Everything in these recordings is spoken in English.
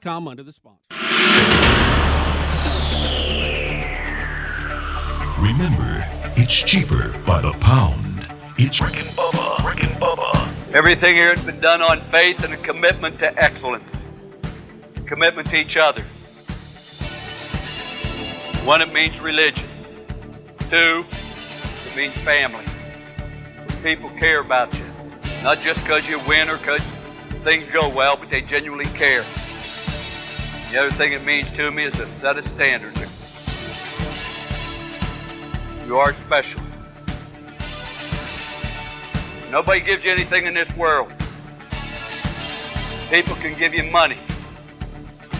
Com under the sponsor. Remember, it's cheaper by the pound. It's Rick and Bubba. Rick and Bubba. Everything here has been done on faith and a commitment to excellence. A commitment to each other. One, it means religion. Two, it means family. People care about you. Not just because you win or because things go well, but they genuinely care. The other thing it means to me is a set of standards. You are special. Nobody gives you anything in this world. People can give you money,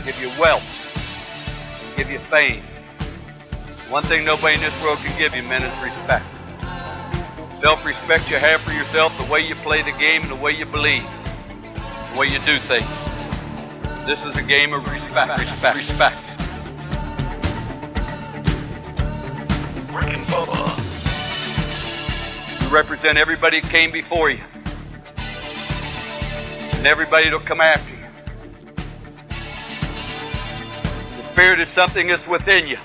give you wealth, give you fame. One thing nobody in this world can give you, men, is respect. Self-respect you have for yourself, the way you play the game and the way you believe, the way you do things. This is a game of respect, respect, respect. Rick and Bubba. You represent everybody that came before you. And everybody that'll come after you. The spirit is something that's within you.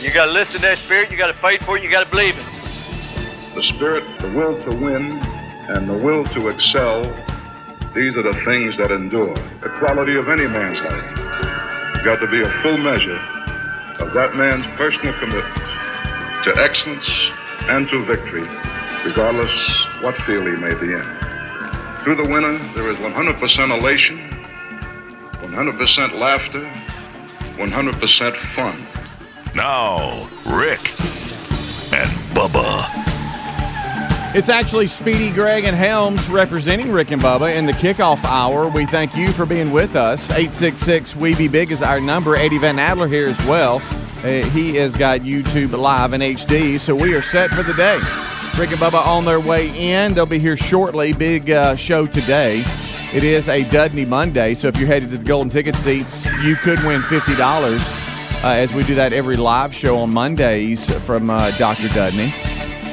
You gotta listen to that spirit, you gotta fight for it, you gotta believe it. The spirit, the will to win, and the will to excel, these are the things that endure. The quality of any man's life. Got to be a full measure of that man's personal commitment to excellence and to victory, regardless what field he may be in. Through the winner, there is 100% elation, 100% laughter, 100% fun. now Rick and Bubba. It's actually Speedy, Greg, and Helms representing Rick and Bubba in the kickoff hour. We thank you for being with us. 866 We Be Big is our number. Eddie Van Adler here as well. Uh, he has got YouTube live in HD, so we are set for the day. Rick and Bubba on their way in. They'll be here shortly. Big uh, show today. It is a Dudney Monday, so if you're headed to the Golden Ticket seats, you could win $50 uh, as we do that every live show on Mondays from uh, Dr. Dudney.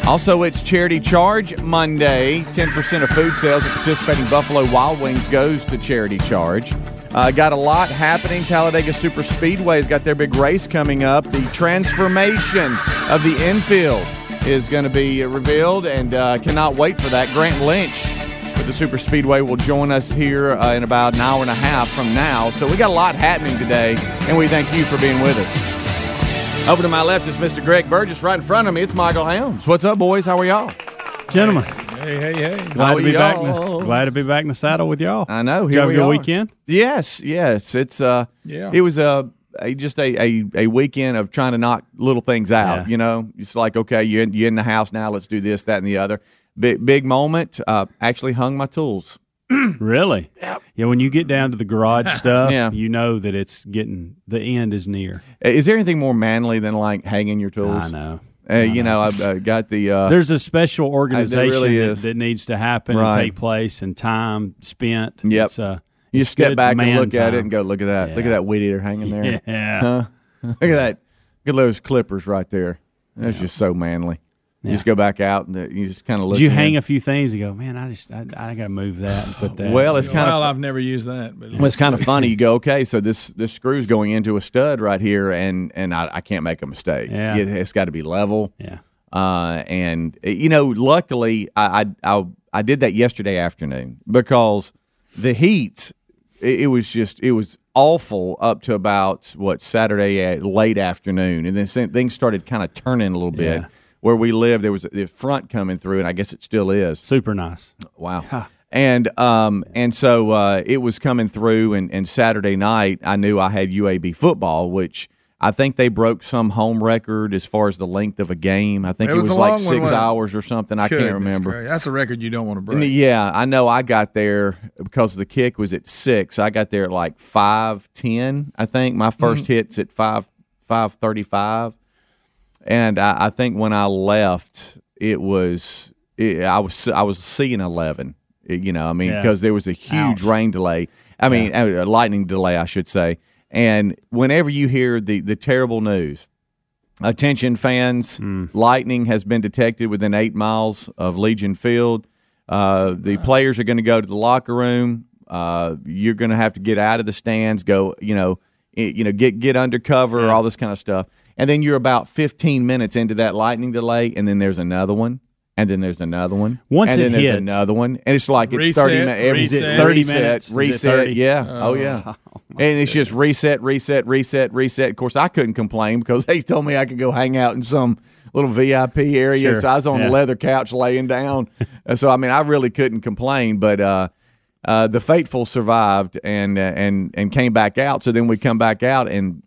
Also, it's Charity Charge Monday. 10% of food sales at participating Buffalo Wild Wings goes to Charity Charge. Uh, got a lot happening. Talladega Super Speedway has got their big race coming up. The transformation of the infield is going to be revealed, and uh, cannot wait for that. Grant Lynch with the Super Speedway will join us here uh, in about an hour and a half from now. So we got a lot happening today, and we thank you for being with us. Over to my left is Mr. Greg Burgess. Right in front of me, it's Michael Helms. What's up, boys? How are y'all? Gentlemen. Hey, hey, hey. Glad to be back. In the, glad to be back in the saddle with y'all. I know. Did you have a good are. weekend? Yes, yes. It's uh, Yeah. It was a, a just a, a a weekend of trying to knock little things out. Yeah. You know, it's like okay, you in, you in the house now. Let's do this, that, and the other. Big big moment. Uh, actually hung my tools. really? Yeah, when you get down to the garage stuff, Yeah. you know that it's getting the end is near. Is there anything more manly than like hanging your tools? I know. Uh, you know, I've uh, got the. Uh, There's a special organization really that, that needs to happen Right. and take place and time spent. Yep. It's, uh, you step back and look at it and go, look at that. Look at that weed eater hanging there. Yeah. Huh? look at that. Look at those clippers right there. That's just so manly. You just go back out and you just kind of look. Did you in. hang a few things and go, man, I just, I, I got to move that and put that. Well, it's kind well, of I've never used that. But well, it's kind of funny. You go, okay, so this this screw's going into a stud right here, and and I, I can't make a mistake. Yeah. it, has got to be level. Yeah. Uh, and uh, you know, luckily, I, I I I did that yesterday afternoon because the heat. It, it was just it was awful up to about what Saturday at late afternoon, and then things started kind of turning a little bit. Yeah. Where we live, there was a the front coming through, and I guess it still is. Super nice. Wow. And um and so uh, it was coming through, and, and Saturday night I knew I had UAB football, which I think they broke some home record as far as the length of a game. I think It it was was, like long one, six hours or something. I can't remember. gracious. That's a record you don't want to And break. yeah, I know. I got there because the kick was at six. I got there at like five ten. I think my 1st Mm-hmm. hit's at five five thirty five, and I, I think when I left, it was it, I was I was seeing eleven. You know, I mean, Yeah. because there was a huge Ouch. rain delay. I mean, a lightning delay, I should say. And whenever you hear the the terrible news, Attention fans, lightning has been detected within eight miles of Legion Field. Uh, the players are going to go to the locker room. uh, you're going to have to get out of the stands, go, you know, you know, get get under cover, all this kind of stuff. And then you're about 15 minutes into that lightning delay, and then there's another one, and then there's another one, Once and it then there's hits- another one, and it's like it's Reset, 30 minutes, every reset. 30 Is it 30 minutes? Is it reset, 30? yeah, oh, yeah, and it's just reset, reset, reset, reset. Of course, I couldn't complain because they told me I could go hang out in some little VIP area, Sure. so I was on Yeah. a leather couch laying down. So I mean, I really couldn't complain, but. uh uh, the faithful survived and uh, and and came back out. So then we come back out and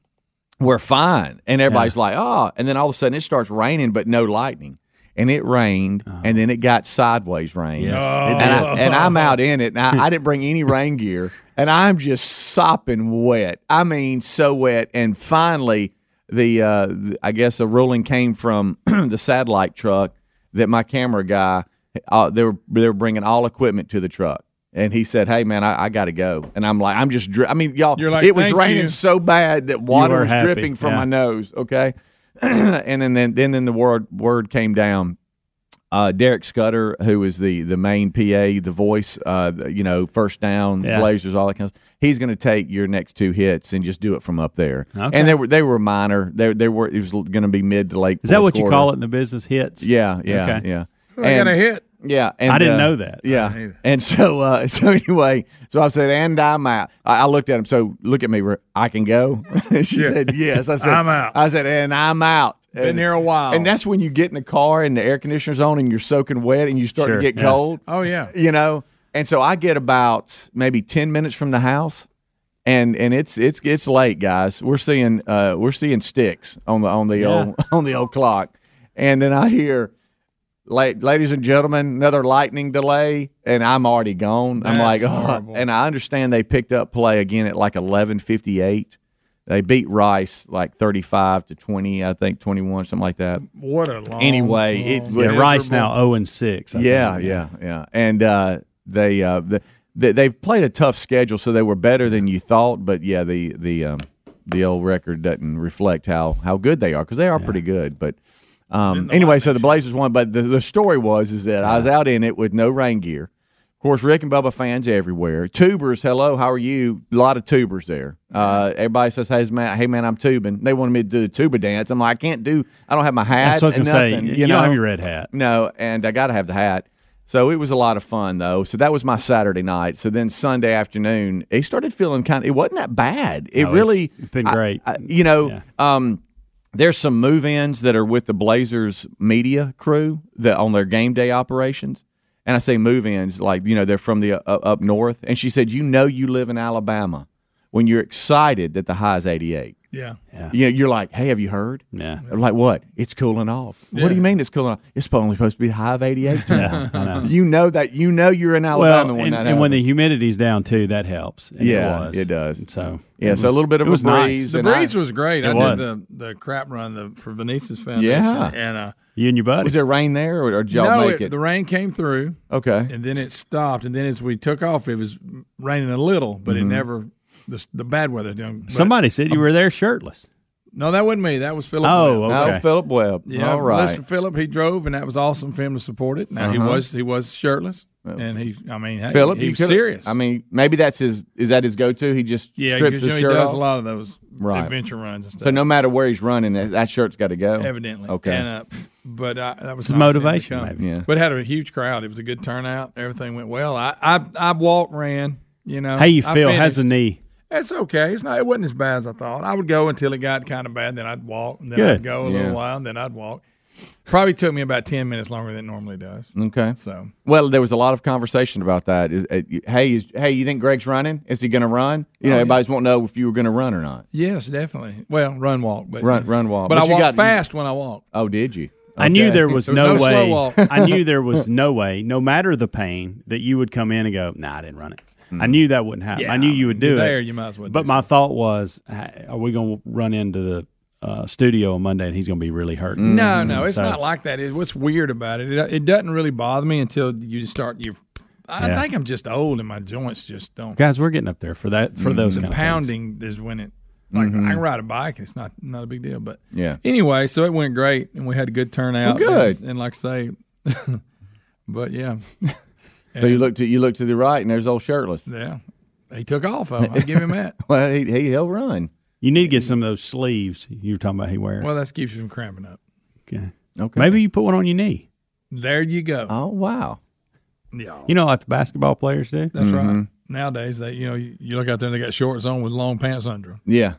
we're fine, and everybody's like, oh, and then all of a sudden it starts raining, but no lightning, and it rained, and then it got sideways rain, Yes, and, I, and I'm out in it, and I, I didn't bring any rain gear, and I'm just sopping wet. I mean, so wet, and finally. The, uh, the I guess a ruling came from the satellite truck that my camera guy uh, they were they were bringing all equipment to the truck, and he said, "Hey man, I, I got to go." And I'm like, "I'm just, dri- I mean, y'all, You're like, it was raining you." so bad that water were was happy, dripping from yeah. my nose." Okay, and then then then, then the word word came down. Uh, Derek Scudder, who is the the main PA, the voice, uh, you know, first down, Yeah. Blazers, all that kind of stuff. He's going to take your next two hits and just do it from up there. Okay. And they were they were minor. They they were it was going to be mid to late. Is that fourth what you call it in the business? Hits. Yeah, yeah, Okay. yeah. I got a hit. Yeah, and, I didn't uh, know that. Yeah, and so uh, so anyway, so I said, and I'm out. I, I looked at him. So look at me. Ri- I can go. she said, yes. I said, I'm out. I said, and I'm out. Been and, here a while. And that's when you get in the car and the air conditioner's on and you're soaking wet and you start Sure, to get yeah. cold. Oh yeah. You know, and so I get about maybe ten minutes from the house, and and it's it's it's late, guys. We're seeing uh we're seeing sticks on the on the old on the old clock, and then I hear. La- ladies and gentlemen, another lightning delay, and I'm already gone. I'm like, oh, and I understand they picked up play again at like 11:58. They beat Rice like 35 to 20, I think 21, something like that. What a long. Anyway, long- was- Yeah, Rice now zero and six. I yeah, think. yeah, yeah. And uh, they, uh, the, they they've played a tough schedule, so they were better than you thought. But yeah, the the um, the old record doesn't reflect how how good they are because they are pretty good. But um, anyway, so the Blazers won. But the, the story was is that I was out in it with no rain gear. Of course, Rick and Bubba fans everywhere. Tubers, hello, how are you? A lot of tubers there. Uh, everybody says, "Hey man, hey man, I'm tubing." They wanted me to do the tuba dance. I'm like, I can't do. I don't have my hat. That's what I was gonna say. nothing, You, you don't have your red hat. No, and I got to have the hat. So it was a lot of fun though. So that was my Saturday night. So then Sunday afternoon, it started feeling kind of. It wasn't that bad. It No, really it's been I- great. I- you know, Yeah. um, there's some move-ins that are with the Blazers media crew that on their game day operations. And I say move-ins like you know they're from the uh, up north. And she said, you know, you live in Alabama when you're excited that the high is 88. Yeah. You know, you're like, hey, have you heard? Yeah. I'm like what? It's cooling off. What do you mean it's cooling off? It's only supposed to be high of 88. know. You know that. You know you're in Well, Alabama when and, that and when the humidity's down too, that helps. And Yeah, it, was. it does. So Yeah, it so a little bit of it a was nice. breeze. The and I- breeze was great. I was. did the the crap run the, for Venice's Foundation. Yeah. And uh, You and your buddy. was there rain there, or, or did y'all no, make it, it? the rain came through, okay. and then it stopped, and then as we took off, it was raining a little, but Mm-hmm. it never. The, the bad weather didn't. but- Somebody said you were there shirtless. No, that wasn't me. That was Philip. Oh, Webb. No, okay. Philip Webb. Yeah, All right. Uh-huh. Mr. Philip, he drove, and that was awesome for him to support it. Now he was he was shirtless, and he, I mean, hey, Philip, he you was serious. I mean, maybe that's his. Is that his go-to? He just yeah, strips because you his know, he shirt does off. a lot of those Right. adventure runs and stuff. So no matter where he's running, that, that shirt's got to go. evidently. Okay. And, uh, but uh, that was It's nice of him to motivation, maybe. Yeah. But it had a huge crowd. It was a good turnout. Everything went well. I I, I walked, ran. You know, How you I feel? finished. How's the knee? It's okay. It's not. It wasn't as bad as I thought. I would go until it got kind of bad. Then I'd walk. And then Good. I'd go a Yeah. little while. And then I'd walk. Probably took me about ten minutes longer than it normally does. Okay. So Well, there was a lot of conversation about that. Is, uh, hey, is, hey, you think Greg's running? Is he going to run? You know, everybody's wanting to know if you were going to run or not. yes, definitely. Well, run walk, but Run, run, walk. But, But I you walk got- fast when I walk. Oh, did you? I knew there was There was no, no way. slow walk. I knew there was no way, no matter the pain, that you would come in and go, "Nah, I didn't run it." I knew that wouldn't happen. Yeah, I knew you would do you're it. there, you might as well But do my thought was, are we going to run into the uh, studio on Monday and he's going to be really hurt? No, no, mm-hmm. it's So- not like that. It, what's weird about it, it, it doesn't really bother me until you start. You, I Yeah. think I'm just old and my joints just don't. Guys, we're getting up there for that for mm-hmm. those the kind of pounding is when it. Like mm-hmm. I can ride a bike, and it's not not a big deal. But Yeah. Anyway, so it went great, and we had a good turnout. Well, good. and, and like I say, but yeah, So you look to you look to the right, and there's old shirtless. yeah. he took off. I'll, I'll give him that. Well, he, he he'll run. You need to get some of those sleeves you were talking about he wears. Well, that keeps you from cramping up. okay. Okay. Maybe you put one on your knee. There you go. Oh wow. yeah, You know, like the basketball players do. that's Mm-hmm. right. Nowadays, they you know you, you look out there and they got shorts on with long pants under them. Yeah.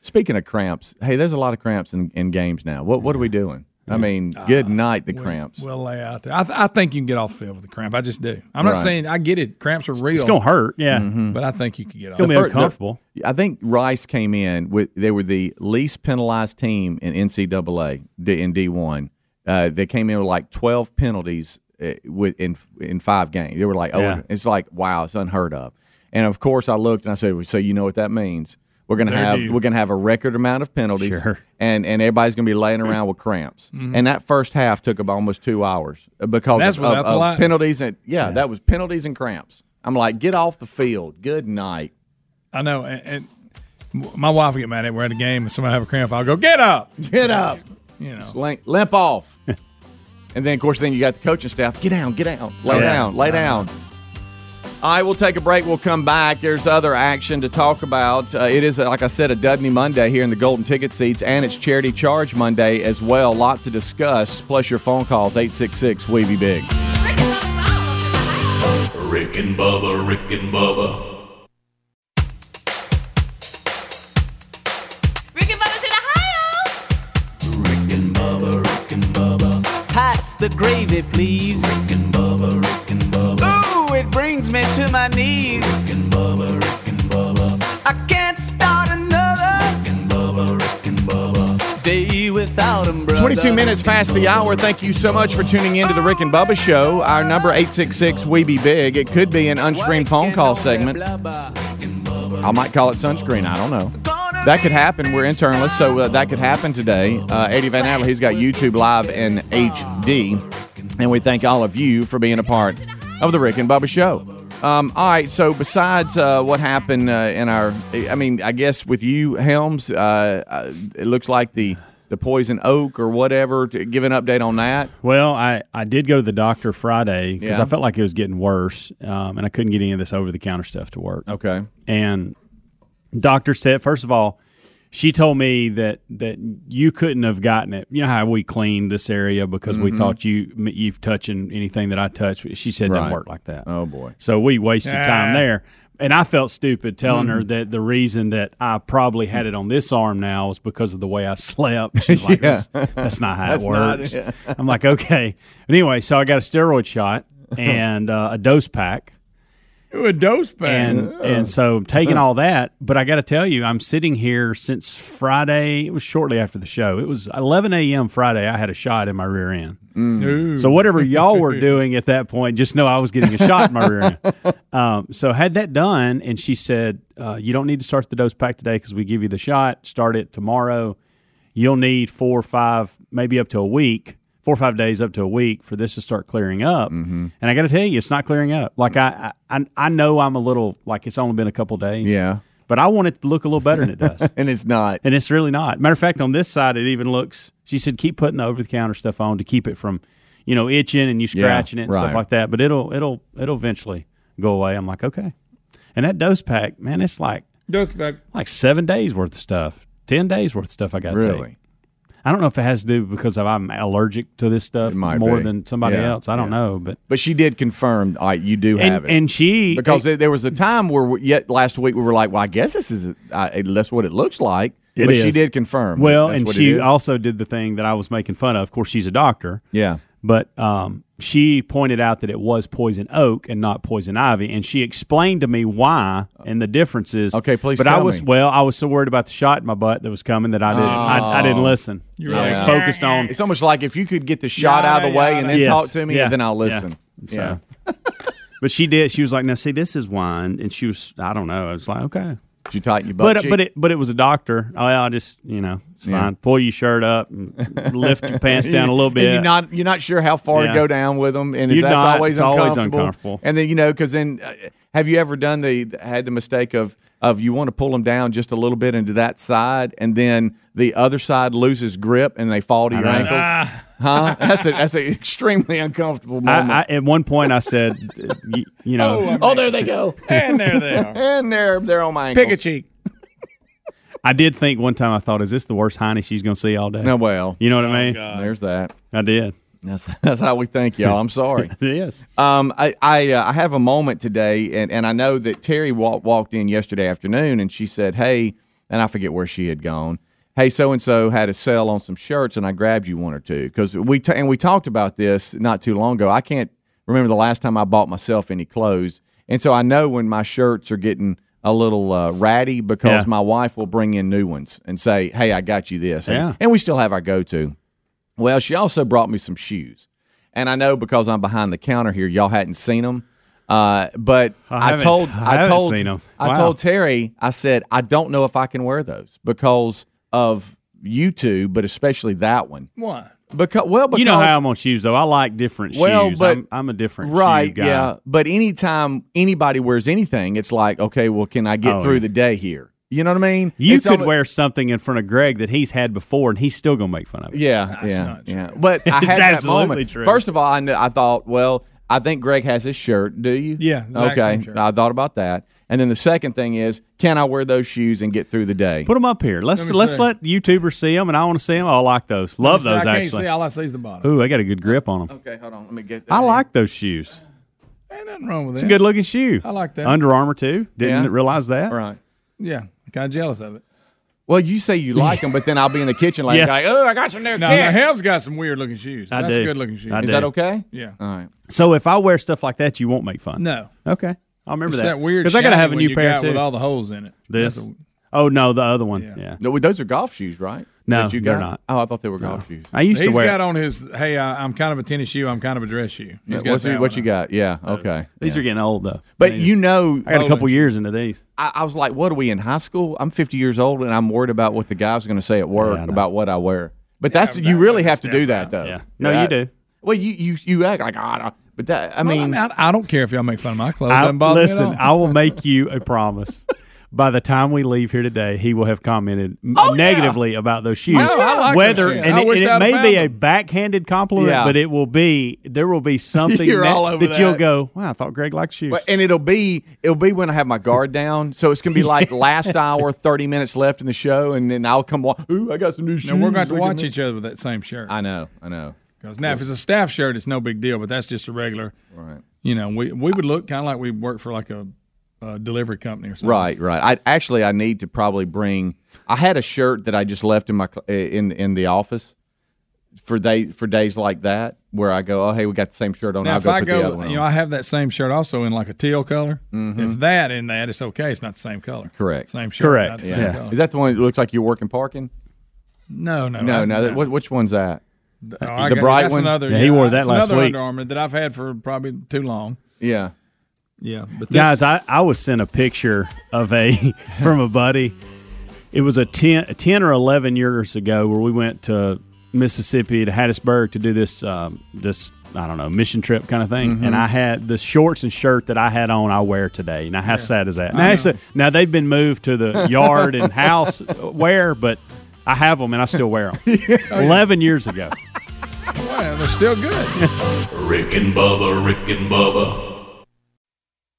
Speaking of cramps, hey, there's a lot of cramps in, in games now. What what are we doing? I mean, good night, the cramps. We'll lay out there. I, th- I think you can get off the field with a cramp. I just do. I'm not Right. saying I get it. Cramps are real, It's gonna hurt. Yeah. Mm-hmm. but I think you can get off. It's gonna be fir- uncomfortable. I think Rice came in with they were the least penalized team in NCAA D- in D one. Uh, they came in with like twelve penalties uh, with in in five games. They were like, oh, Yeah. it's like wow, it's unheard of. And of course, I looked and I said, well, so you know what that means? We're gonna They have we're gonna have a record amount of penalties, Sure. and and everybody's gonna be laying around with cramps. And that first half took about almost two hours uh, because Mm-hmm. That's of, of- of penalties and yeah, that was penalties and cramps. I'm like, get off the field. Good night. I know. And, and my wife will get mad at me. We're at a game and somebody have a cramp. I'll go get up. Get up. You know. limp, limp off. and then, of course, then you got the coaching staff. Get down, get down, lay Yeah. down, lay down. All right, we'll take a break. We'll come back. There's other action to talk about. Uh, it is, uh, like I said, a Dudney Monday here in the Golden Ticket Seats, and it's Charity Charge Monday as well. A lot to discuss, plus your phone calls, 866 We Big. Rick and Bubba, Rick and Bubba. Rick and Bubba's in Ohio. Rick and Bubba, Rick and Bubba. Pass the gravy, please. Rick and Bubba, Rick and Bubba. Brings me to my knees. Rick and Bubba, Rick and Bubba. I can't start another Rick and Bubba, Rick and Bubba. day without 'em, brother. 22 minutes past the hour. Thank you so much for tuning in to the Rick and Bubba Show. Our number 866 We Be Big. It could be an unscreened phone call segment. I might call it sunscreen. I don't know. That could happen. We're internalists, so uh, that could happen today. Uh, Eddie Van Adler, he's got YouTube Live in HD. And we thank all of you for being a part of the Rick and Bubba Show. Um, all right, so besides uh, what happened uh, in our, I mean, I guess with you, Helms, uh, uh, it looks like the, the poison oak or whatever. To give an update on that. Well, I, I did go to the doctor Friday because Yeah. I felt like it was getting worse, um, and I couldn't get any of this over the counter stuff to work. Okay. And doctor said, first of all, she told me that that you couldn't have gotten it. You know how we cleaned this area because we thought you you've touching anything that I touched. She said it Right. doesn't work like that. Oh, boy. So we wasted time Ah. there. And I felt stupid telling Mm-hmm. her that the reason that I probably had it on this arm now is because of the way I slept. She's like, that's, that's not how That's it not works. I'm like, okay. Anyway, so I got a steroid shot and uh, a dose pack. A dose pack. And and so taking all that, but I got to tell you, I'm sitting here since Friday. It was shortly after the show. It was 11 a.m. Friday. I had a shot in my rear end. Ooh. So whatever y'all were doing at that point, just know I was getting a shot in my rear end. Um, so had that done, and she said, uh, "You don't need to start the dose pack today because we give you the shot. Start it tomorrow. You'll need four or five, maybe up to a week, four or five days up to a week for this to start clearing up. Mm-hmm. And I got to tell you, it's not clearing up. Like I, I, I know I'm a little like it's only been a couple days. Yeah. but I want it to look a little better than it does." And it's not. and it's really not. Matter of fact, on this side, it even looks. She said, keep putting the over the counter stuff on to keep it from, you know, itching and you scratching it and right. stuff like that. But it'll it'll it'll eventually go away. I'm like, okay. And that dose pack, man, it's like dose pack. like seven days worth of stuff, ten days worth of stuff I got to Really? take. I don't know if it has to do because of I'm allergic to this stuff more be. than somebody Yeah, else. I don't yeah. know, but But she did confirm, all right, you do have and it. and she because there- there was a time where we, yet last week we were like, well, I guess this is uh, that's what it looks like. It but she did confirm. well, and she is. also did the thing that I was making fun of. Of course, she's a doctor. yeah. But um, she pointed out that it was poison oak and not poison ivy, and she explained to me why and the differences. Okay, please But I was me. well, I was so worried about the shot in my butt that was coming that I didn't. I, I didn't listen. I was focused on. It's almost like if you could get the shot out of the way and then Yes. talk to me, Yeah. then I'll Yeah. listen. So, but she did. She was like, "Now, see, this is wine," and she was. I don't know. I was like, "Okay." Did you tighten your butt But cheek? but it but it was a doctor. Oh, I just you know it's Yeah. fine. Pull your shirt up, and lift your pants down a little And bit. you're not you're not sure how far to go down with them, and You're that's not. always It's always uncomfortable. uncomfortable. And then you know, because then uh, have you ever done the had the mistake of of you want to pull them down just a little bit into that side, and then the other side loses grip and they fall to your ankles. Ah, Huh? That's a that's an extremely uncomfortable moment. I, I, at one point, I said, you, you know, oh, there they go, and there they are. and they're they're on my ankles. Pick a cheek. I did think one time I thought, is this the worst Heine she's going to see all day? No, well, You know what I mean? there's that. I did. That's that's how we think, y'all. I'm sorry. It is. Um, I I, uh, I have a moment today, and, and I know that Terry walk, walked in yesterday afternoon, and she said, "Hey," and I forget where she had gone. Hey, so and so had a sale on some shirts, and I grabbed you one or two because we ta and we talked about this not too long ago. I can't remember the last time I bought myself any clothes, and so I know when my shirts are getting a little uh, ratty because Yeah. my wife will bring in new ones and say, "Hey, I got you this," and, Yeah. and we still have our go to. Well, she also brought me some shoes. And I know because I'm behind the counter here, y'all hadn't seen them. Uh, but I I, told I I, told. I told Terry, I said, I don't know if I can wear those because of you two, but especially that one. What? Because well, because You know how I'm on shoes, though. I like different Well, shoes. but- I'm, I'm a different right, shoe guy. yeah. But anytime anybody wears anything, it's like, okay, well, can I get Oh, through yeah. the day here? You know what I mean? You It's could almo- wear something in front of Greg that he's had before, and he's still going to make fun of it. Yeah, yeah, not true. yeah. But I It's had that absolutely moment. true. First of all, I, kn- I thought, well, I think Greg has his shirt. Do you? Yeah, Okay. I thought about that. And then the second thing is, can I wear those shoes and get through the day? Put them up here. Let's let let's see. let YouTubers see them, and I want to see them. I like those. Love See, those I can't actually. see. All I see is the bottom. Ooh, I got a good grip on them. okay, hold on. Let me get. I like those shoes. Ain't nothing wrong with It's a good looking shoe. I like that. Under Armour too. Didn't Yeah. realize that. Right. Yeah, kind of jealous of it. Well, you say you like them, but then I'll be in the kitchen like, Yeah. like oh, I got some new No, kicks. now Helm's got some weird looking shoes. I That's do. good looking shoes. I Is do. that okay? Yeah. All right. So if I wear stuff like that, you won't make fun. No. Okay, I'll remember It's that. that weird because I gotta have a new pair too. with all the holes in it. this. That's a- oh no, the other one. Yeah. Yeah. No, those are golf shoes, right? No, you they're got? not. Oh, I thought they were golf shoes. I used He's to wear. He's got on his. Hey, I, I'm kind of a tennis shoe. I'm kind of a dress shoe. He's got What's that what you on. got? Yeah. Okay. these are getting old though. But you know, I got a oh, couple years into these. I, I was like, what are we in high school? I'm 50 years old, and I'm worried about what the guys are going to say at work Yeah, about what I wear. But that's but you really have to do that out. though. Yeah. No, you do. Well, you you you act like ah, I don't. But that I Well, I, mean, mean, I, I don't care if y'all make fun of my clothes. I, listen, me at I will make you a promise. By the time we leave here today, he will have commented m- Oh, yeah. negatively about those shoes. Oh, I like Whether those shoes. and, I it, and it may found be a backhanded compliment, Yeah. but it will be there will be something You're that, all over that you'll go. Wow, I thought Greg liked shoes. But- and it'll be it'll be when I have my guard down. So it's gonna be like last hour, thirty minutes left in the show, and then I'll come. Wa- Ooh, I got some new shoes. Now we're going to Look watch each other with that same shirt. I know, I know. Because now, if it's a staff shirt, it's no big deal. But that's just a regular. Right. You know, we we would look kind of like we work for like a, a delivery company or something. Right, right. I actually I need to probably bring. I had a shirt that I just left in my in in the office for day for days like that where I go, oh hey, we got the same shirt on. Now, I'll if go I put the other go, one you know. I have that same shirt also in like a teal color. If that in that, it's okay. It's not the same color. Mm-hmm. Correct. Same shirt. Correct. Not the same Yeah. color. Is that the one that looks like you're working parking? No, no, No, no. That, what, which one's that? Oh, the got- bright that's one? Another, Yeah, he wore that that's last another week. Under Armour that I've had for probably too long. Yeah. Yeah, but this, Guys, I, I was sent a picture of a from a buddy. It was a 10, 10 or eleven years ago where we went to Mississippi to Hattiesburg to do this um, this I don't know mission trip kind of thing, and I had the shorts and shirt that I had on. I wear today. Now, how sad is that? Now, a, now they've been moved to the yard and house wear, but I have them and I still wear them. Eleven years ago. well, they're still good. Rick and Bubba, Rick and Bubba.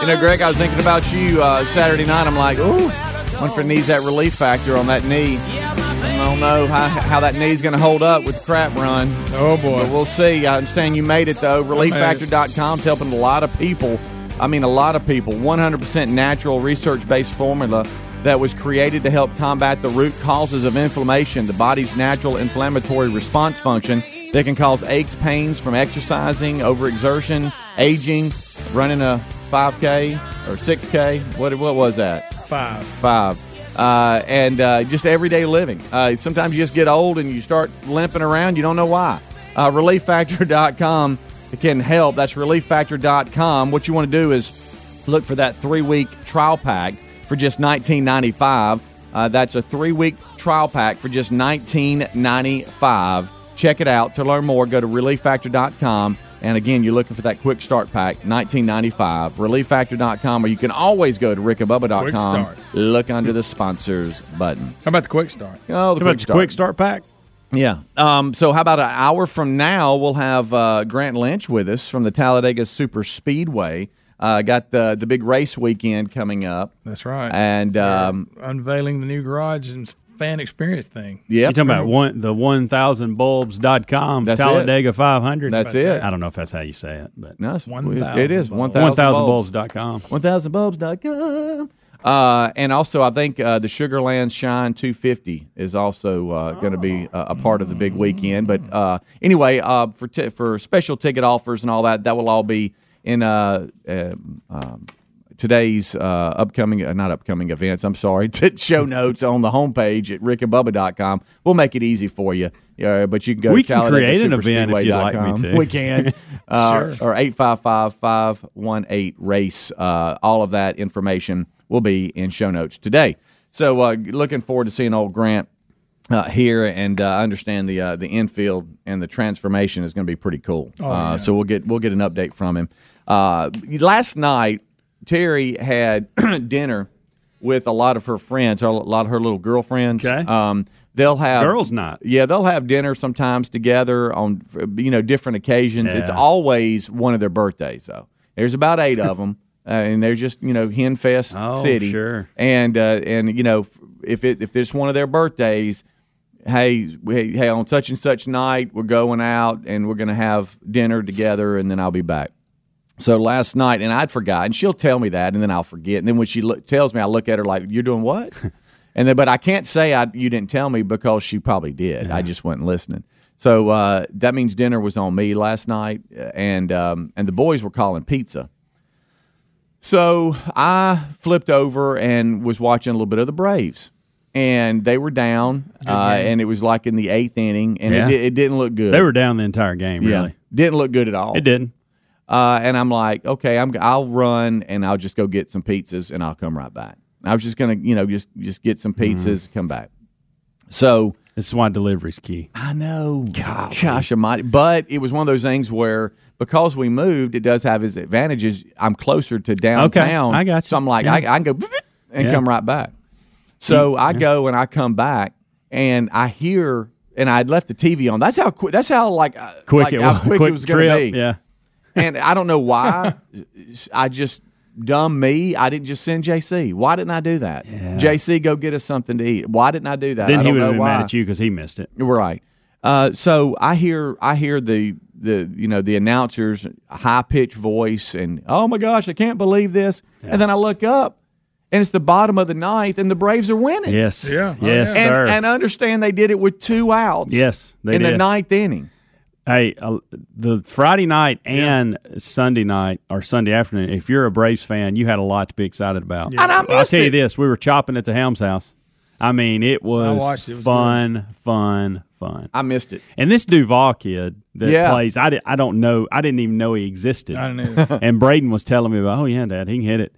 You know, Greg, I was thinking about you uh, Saturday night. I'm like, ooh, one for knees that relief factor on that knee. I don't know how, how that knee's going to hold up with the crap run. Oh boy. So we'll see. I understand you made it though. ReliefFactor.com's helping a lot of people. I mean, a lot of people. 100% natural, research-based formula that was created to help combat the root causes of inflammation, the body's natural inflammatory response function that can cause aches, pains from exercising, overexertion, aging, running a 5K or 6K. What what was that? Five. Five. uh, and uh, just everyday living. Uh, sometimes you just get old and you start limping around. You don't know why. Uh, ReliefFactor.com can help. That's ReliefFactor.com. What you want to do is look for that three week trial pack for just $19.95. Uh, that's a three week trial pack for just $19.95. Check it out. To learn more, go to ReliefFactor.com. And again, you're looking for that quick start pack, 1995. ReliefFactor.com, or you can always go to Quick rickandbubba.com. start. Look under the sponsors button. How about the quick start? Oh, the How quick about the start. quick start pack? Yeah. Um, so, how about an hour from now, we'll have uh, Grant Lynch with us from the Talladega Super Speedway. Uh, got the the big race weekend coming up, That's right. and um, Unveiling the new garage and fan experience thing. yeah, you're talking about one the one thousand bulbs.com That's it. Talladega five hundred? That's it. I don't know if that's how you say it, but No, it's, 1,000 it is bulbs. one one thousand thousand bulbs.com. 1000bulbs.com. Uh, and also, I think uh, the Sugarland Shine 250 is also uh, going to be a, a part of the big weekend. But uh, anyway, uh, for t- for special ticket offers and all that, that will all be in uh, uh, um, today's uh, upcoming, uh, not upcoming events. I'm sorry, t- show notes on the homepage at rickandbubba.com. We'll make it easy for you. Uh, but you can go We to can create an event if you'd like me to. We can. Uh, Sure. Or 855-518 race. Uh, all of that information will be in show notes today. So uh, looking forward to seeing old Grant uh, here, and uh, I understand the uh, the infield and the transformation is going to be pretty cool. uh, So we'll get we'll get an update from him. Uh, last night, Terry had dinner with a lot of her friends, a lot of her little girlfriends. Okay. Um, they'll have Girls' night. Yeah, they'll have dinner sometimes together on you know different occasions. It's always one of their birthdays though. There's about eight of them, uh, and they're just you know hen fest Oh, city. sure. And uh, and you know if it if it's one of their birthdays, hey we- hey on such and such night we're going out and we're going to have dinner together, and then I'll be back. So last night, and I'd forgotten. She'll tell me that, and then I'll forget. And then when she look, tells me, I look at her like, "You're doing what?" and then, but I can't say I you didn't tell me because she probably did. I just wasn't listening. So uh, that means dinner was on me last night, and um, and the boys were calling pizza. So I flipped over and was watching a little bit of the Braves, and they were down, uh, and it was like in the eighth inning, and Yeah. it, it didn't look good. They were down the entire game. yeah, Really, didn't look good at all. it didn't. Uh, and I'm like, okay, I'm I'll run and I'll just go get some pizzas and I'll come right back. I was just gonna, you know, just just get some pizzas, come back. So This is why delivery's key. I know, gosh almighty, but it was one of those things where because we moved, it does have its advantages. I'm closer to downtown. Okay, I got you. So I'm like, Yeah. I, I can go and Yeah. come right back. So I go and I come back and I hear. And I'd left the TV on. That's how quick. That's how like uh, Quick like it how was. quick, quick it was going to be Yeah. And I don't know why. I just dumb me. I didn't just send JC. Why didn't I do that? JC, go get us something to eat. Why didn't I do that? Then I he don't would know have been why. mad at you because he missed it. Right. Uh, so I hear I hear the the you know the announcers high pitched voice and oh my gosh I can't believe this and then I look up and it's the bottom of the ninth and the Braves are winning. Yes. Yeah. Oh, Yes. And, sir. and understand they did it with two outs. Yes, they in the ninth inning. Hey, uh, the Friday night and Sunday night or Sunday afternoon, if you're a Braves fan, you had a lot to be excited about. And I I'll missed tell you this: we were chopping at the Helms house. I mean, it was, it. It was fun, fun, fun. I missed it. And this Duvall kid that Yeah. plays, I, di- I don't know, I didn't even know he existed. I don't know. and Braden was telling me about, oh yeah, Dad, he can hit it.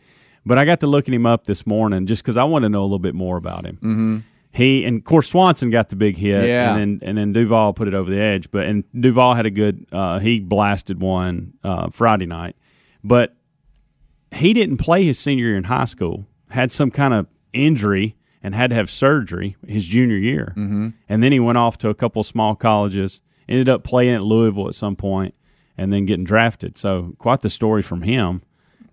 But I got to looking him up this morning just because I want to know a little bit more about him. Mm-hmm. He and of course Swanson got the big hit, Yeah. and then and then Duvall put it over the edge. But and Duvall had a good, uh, he blasted one uh, Friday night, but he didn't play his senior year in high school. Had some kind of injury and had to have surgery his junior year, mm-hmm. and then he went off to a couple of small colleges. Ended up playing at Louisville at some point, and then getting drafted. So quite the story from him.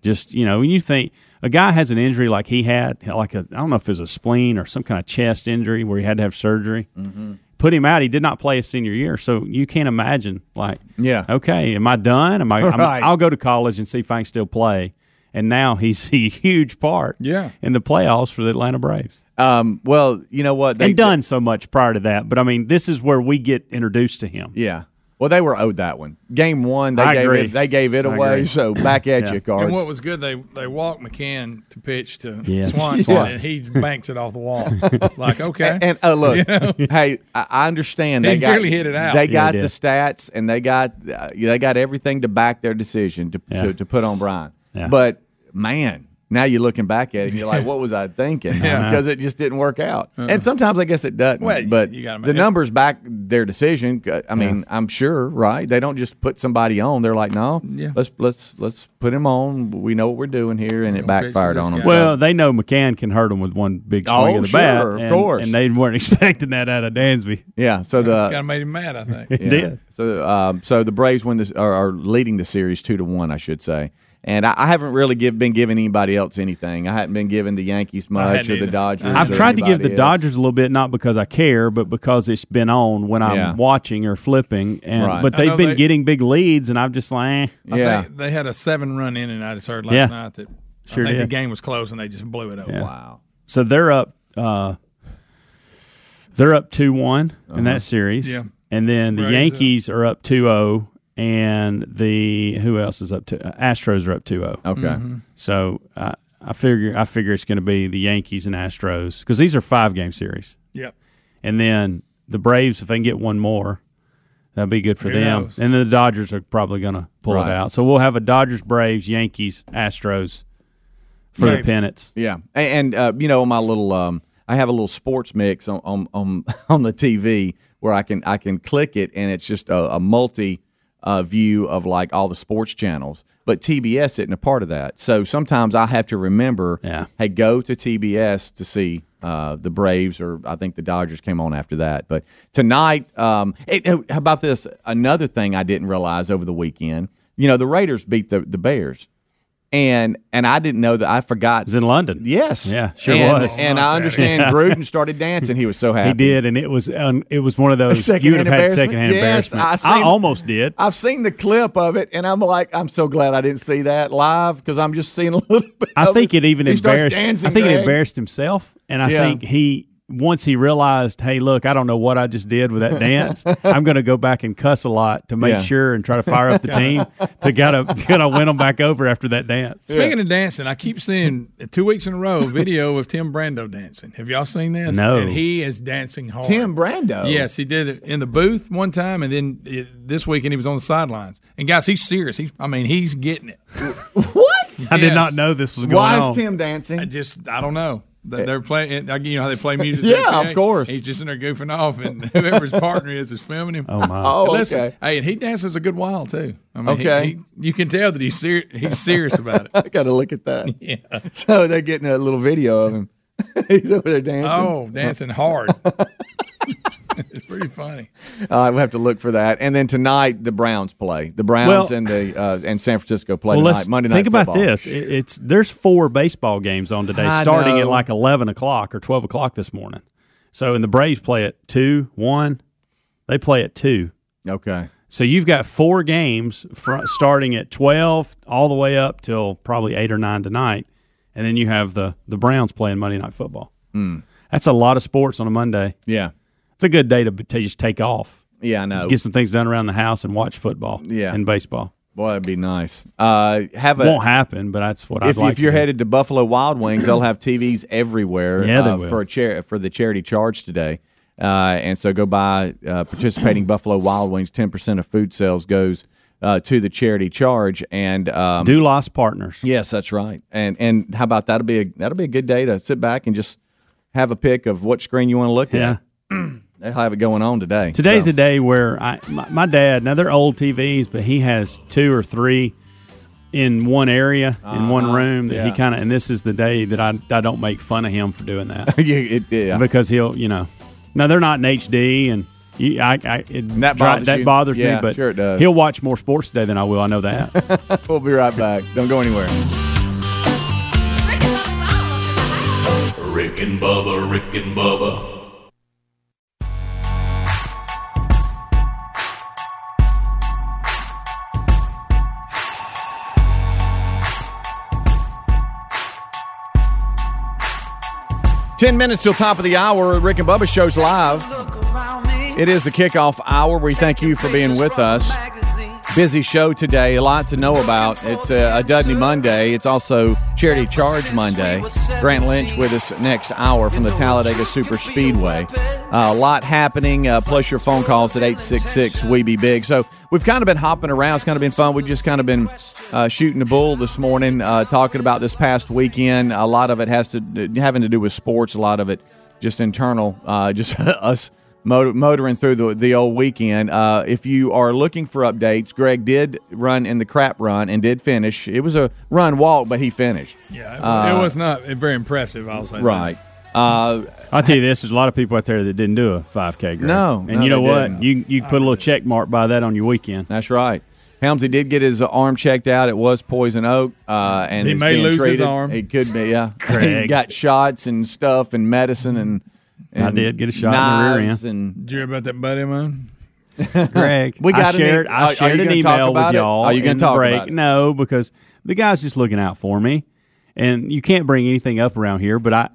Just you know, when you think a guy has an injury like he had, like a I don't know if it was a spleen or some kind of chest injury where he had to have surgery. Mm-hmm. Put him out. He did not play his senior year, so you can't imagine. Like, Yeah. okay, am I done? Am I? Right. I'll go to college and see if I can still play. And now he's a huge part, Yeah. in the playoffs for the Atlanta Braves. Um, well, you know what? They and done so much prior to that, but I mean, this is where we get introduced to him. Yeah. Well, they were owed that one. Game one, they I gave agree. it. They gave it I away. agree. So back at Yeah. you, cards. And what was good, they they walked McCann to pitch to Yeah. Swanson, Yeah. and he banks it off the wall. like okay, And, and, uh, look, You know? hey, I, I understand He they got really hit it out. They got he the stats and they got uh, they got everything to back their decision to Yeah. to, to put on Brian. Yeah. But man, now you're looking back at it and you're like, what was I thinking? Yeah. Because it just didn't work out. And sometimes I guess it doesn't. Well, but you gotta the make- numbers back their decision. I mean, I'm sure, right? They don't just put somebody on. They're like, no, Yeah. let's let's let's put him on. We know what we're doing here, and it backfired on them. Well, they know McCann can hurt them with one big swing Oh, of the sure, bat, of and, course. and they weren't expecting that out of Dansby. yeah. So the kind of made him mad. I think. It did. So, um, so the Braves win this, are, are leading the series two to one, I should say. And I, I haven't really give, been giving anybody else anything. I hadn't been giving the Yankees much hadn't or the either. Dodgers. I've or tried to give anybody the else. Dodgers a little bit, not because I care, but because it's been on when I'm Yeah. watching or flipping. And Right. but I they've know been they- getting big leads, and I'm just like, eh. I Yeah. think they had a seven run in, and I just heard last Yeah. night that Sure I think the did. game was close, and they just blew it up. Yeah. Wow. So they're up. Uh, they're up two one in that series. Yeah. And then the Braves, Yankees are up 2-0, and the who else is up to Astros are up 2-0. Okay. Mm-hmm. So uh, I figure I figure it's going to be the Yankees and Astros because these are five game series, Yep. and then the Braves if they can get one more, that'd be good for Who them. knows? And then the Dodgers are probably going to pull Right. it out. So we'll have a Dodgers, Braves, Yankees, Astros for the pennants. Yeah. And, and uh, you know, my little, um, I have a little sports mix on, on, on, on the TV where I can, I can click it and it's just a, a multi uh, view of like all the sports channels. But TBS isn't a part of that. So sometimes I have to remember, Yeah. hey, go to TBS to see uh, the Braves, or I think the Dodgers came on after that. But tonight, um, hey, how about this? Another thing I didn't realize over the weekend, you know, the Raiders beat the, the Bears. And and I didn't know that I forgot It was in London. Yes. Yeah, sure and, was. And I understand Gruden started dancing. He was so happy. He did, and it was um, it was one of those you would have had embarrassment? secondhand Yes, embarrassment. I I, almost did. I've seen the clip of it, and I'm like, I'm so glad I didn't see that live because I'm just seeing a little bit. I of think it even He embarrassed. dancing, I think it embarrassed himself, and I Yeah. think he once he realized, hey, look, I don't know what I just did with that dance. I'm going to go back and cuss a lot to make Yeah. sure and try to fire up the team to gotta gotta win them back over after that dance. Speaking of dancing, I keep seeing two weeks in a row a video of Tim Brando dancing. Have y'all seen this? No. And he is dancing hard. Tim Brando. Yes, he did it in the booth one time, and then uh, this weekend he was on the sidelines. And guys, he's serious. He's, I mean, he's getting it. What? I did not know this was going on. Why is Tim dancing? I just, I don't know. They- They're playing. like, You know how they play music. Yeah, of course. He's just in there goofing off, and whoever his partner is is filming him. Oh my! Oh, listen, okay. hey, and he dances a good while too. I mean, he- Okay. he, you can tell that he's serious. He's serious about it. I got to look at that. Yeah. So they're getting a little video of him. He's over there dancing. Oh, dancing hard. it's pretty funny. All right, we'll have to look for that. And then tonight, the Browns play. The Browns Well- and the uh, and San Francisco play Well, tonight. let's Monday night. think about this. It, it's there's four baseball games on today, I starting at like eleven o'clock or twelve o'clock this morning. So, and the Braves play at two, one. They play at two. Okay. So you've got four games fr- starting at twelve all the way up till probably eight or nine tonight, and then you have the the Browns playing Monday Night Football. Hmm. That's a lot of sports on a Monday. Yeah. It's a good day to, to just take off, Yeah, I know. get some things done around the house, and watch football. Yeah. and baseball. Boy, that'd be nice. Uh, have a Won't happen, but that's what I'd if, like. if you're to headed to Buffalo Wild Wings, they'll have TVs everywhere Yeah, they uh, will. for a chair for the charity charge today. Uh, and so go buy uh, participating Buffalo Wild Wings. Ten percent of food sales goes uh, to the charity charge. And um, do lost partners. yes, that's right. And and how about that'll be a that'll be a good day to sit back and just have a pick of what screen you want to look at. Yeah. at. They'll have it going on today. Today's So, a day where I my, my dad now they're old TVs, but he has two or three in one area in one room that he Uh-huh. kind of and this is the day that I I don't make fun of him for doing that yeah, it- yeah. because he'll you know now they're not in HD and you, I, I it That dri- bothers that bothers Yeah, me but sure it does. he'll watch more sports today than I will I know that we'll be right back. Don't go anywhere. Rick and Bubba, Rick and Bubba. Ten minutes till top of the hour. Rick and Bubba shows live. It is the kickoff hour. We thank you for being with us. Busy show today, a lot to know about. It's a, a Dudney Monday. It's also Charity Charge Monday. Grant Lynch with us next hour from the Talladega Super Speedway. Uh, a lot happening, uh, plus your phone calls at 866 We Be Big. So we've kind of been hopping around. It's kind of been fun. We've just kind of been uh, shooting the bull this morning, uh, talking about this past weekend. A lot of it has to having to do with sports. A lot of it just internal, uh, just us motor, motoring through the, the old weekend. Uh, if you are looking for updates, Greg did run in the crap run and did finish. It was a run walk, but he finished. Yeah, it, Uh, it was not very impressive. I'll say. that. Right. Uh, I'll tell you this: there's a lot of people out there that didn't do a 5K. Greg. No, and no, you know what? didn't. You you can put a little check mark by that on your weekend. That's right. Helmsy did get his arm checked out. It was poison oak, uh, and He is may being lose his arm. It could be, yeah. he got shots and stuff and medicine and. And I did get a shot in the rear knives And Did you hear about that buddy of mine? Greg, We got I an shared, e- I are- are shared you an gonna talk email about with it? y'all. Are you gonna talk break. about it? No, because the guy's just looking out for me, and you can't bring anything up around here. But I,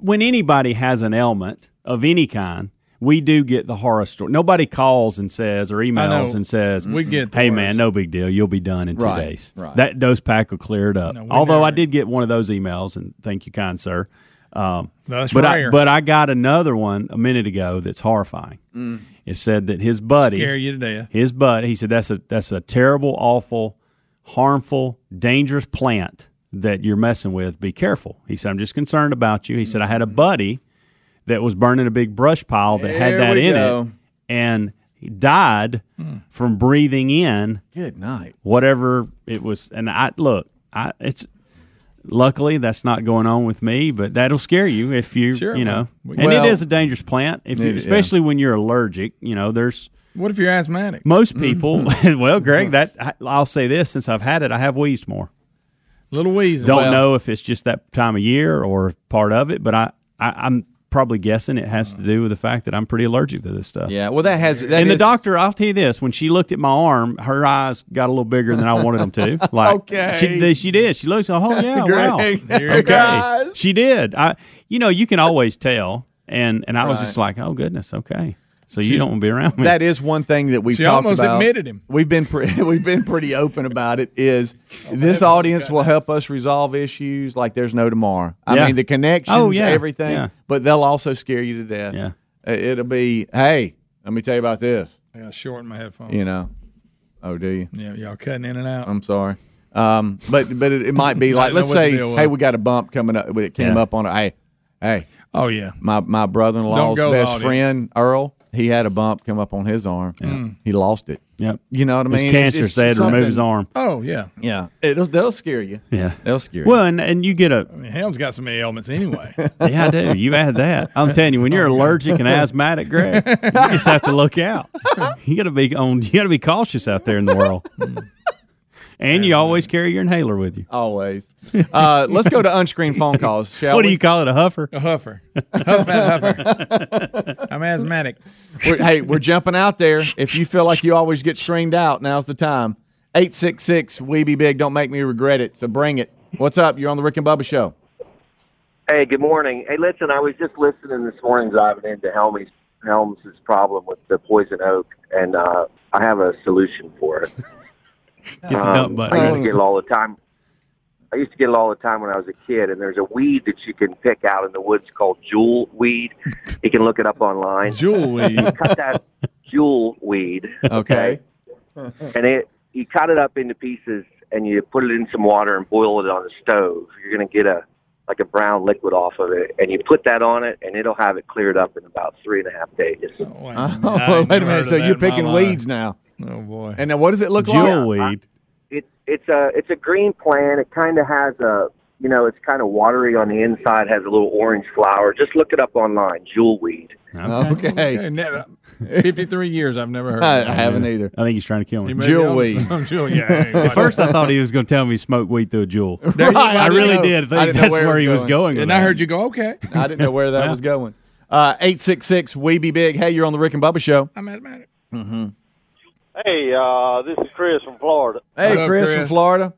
when anybody has an ailment of any kind. We do get the horror story. Nobody calls and says or emails and says, We get "Hey worst. man, no big deal. You'll be done in two Right, days." right. That dose pack will clear it up. No, we Although I did get one of those emails, and thank you, kind sir. Um, That's but rare. I, but I got another one a minute ago that's horrifying. Mm. It said that his buddy, Scare you to death. his buddy, he said that's a that's a terrible, awful, harmful, dangerous plant that you're messing with. Be careful. He said I'm just concerned about you. He said I had a mm-hmm. buddy that was burning a big brush pile that There had that in go. it, and he died hmm. from breathing in good night. whatever it was. And I look, I it's luckily that's not going on with me, but that'll scare you if you Sure, you know. well, and it is a dangerous plant, if you, It- yeah. especially when you're allergic. You know, there's What if you're asthmatic? most mm. people. Mm. well, Greg, mm. that I- I'll say this: since I've had it, I have wheezed more. Little wheezing. Don't Well- know if it's just that time of year or part of it, but I, I I'm probably guessing it has to uh-huh. do with the fact that I'm pretty allergic to this stuff. Yeah, well, that has. That and the doctor, I'll tell you this: when she looked at my arm, her eyes got a little bigger than I wanted them to. Like, Okay. she did. She did. She looks. Oh yeah, wow. Greg, you Okay, she did. I, you know, you can always tell, and and I was just like, oh goodness, okay. So you don't want to be around me. That is one thing that we've She talked almost about. admitted him. We've been pre- we've been pretty open about it. Is this audience will help us resolve issues like there's no tomorrow. I Yeah. mean the connections, Oh, yeah. everything, Yeah. but they'll also scare you to death. Yeah. Uh, it'll be hey, let me tell you about this. I got short my headphones. You know, oh, do you? Yeah, y'all cutting in and out. I'm sorry. Um, but but it, it might be like know let's what the say deal was. hey we got a bump coming up. It came Yeah. up on it. Hey, hey, oh yeah. my my brother in law's Don't go, best audience. friend Earl. He had a bump come up on his arm. Mm. He lost it. Yep. You know what I It was mean? cancer. It's so they had to remove his arm. Oh yeah. Yeah, it'll they'll scare you. Yeah. They'll scare Well, and and you get a I mean, Helm's got so many ailments anyway. yeah, I do. You add that. I'm telling you, when you're allergic and asthmatic, Greg, you just have to look out. You got to be on. You got to be cautious out there in the world. Hmm. And you always carry your inhaler with you. you. Always. Uh, let's go to unscreened phone calls, shall What we? do you call it? A huffer? A huffer. Huff that huffer. I'm asthmatic. We're, hey, we're jumping out there. If you feel like you always get stringed out, now's the time. 866 We Be Big. Don't make me regret it. So bring it. What's up? You're on the Rick and Bubba Show. Hey, good morning. Hey, listen, I was just listening this morning driving into Helmy's Helms's problem with the poison oak, and uh, I have a solution for it. Get the dump um, I used to get it all the time. I used to get it all the time when I was a kid, and there's a weed that you can pick out in the woods called jewel weed. You can look it up online. Jewel weed. You Cut that jewel weed, Okay. and it you cut it up into pieces, and you put it in some water and boil it on the stove. You're going to get a like a brown liquid off of it, and you put that on it, and it'll have it cleared up in about three and a half days. Oh, Oh, wait a minute. So you're picking weeds now. Oh boy. And now what does it look Jewel like? weed. It's it's a it's a green plant. It kind of has a you know it's kind of watery on the inside. Has a little orange flower. Just look it up online. Jewel weed. Okay. Okay, 53 years I've never heard. I, of I haven't either. I think he's trying to kill me. may be Jewel weed. Jewel, yeah. At first, I thought he was going to tell me he smoked weed through a jewel. Right, I didn't really know. did. I I think didn't that's where where was he was going. going. and I heard you go, okay. I didn't know where that was going. Uh, 866 We Be Big. Hey, you're on the Rick and Bubba Show. I'm asthmatic. Hey, uh, this is Chris from Florida. Hey, What up, Chris, from Florida.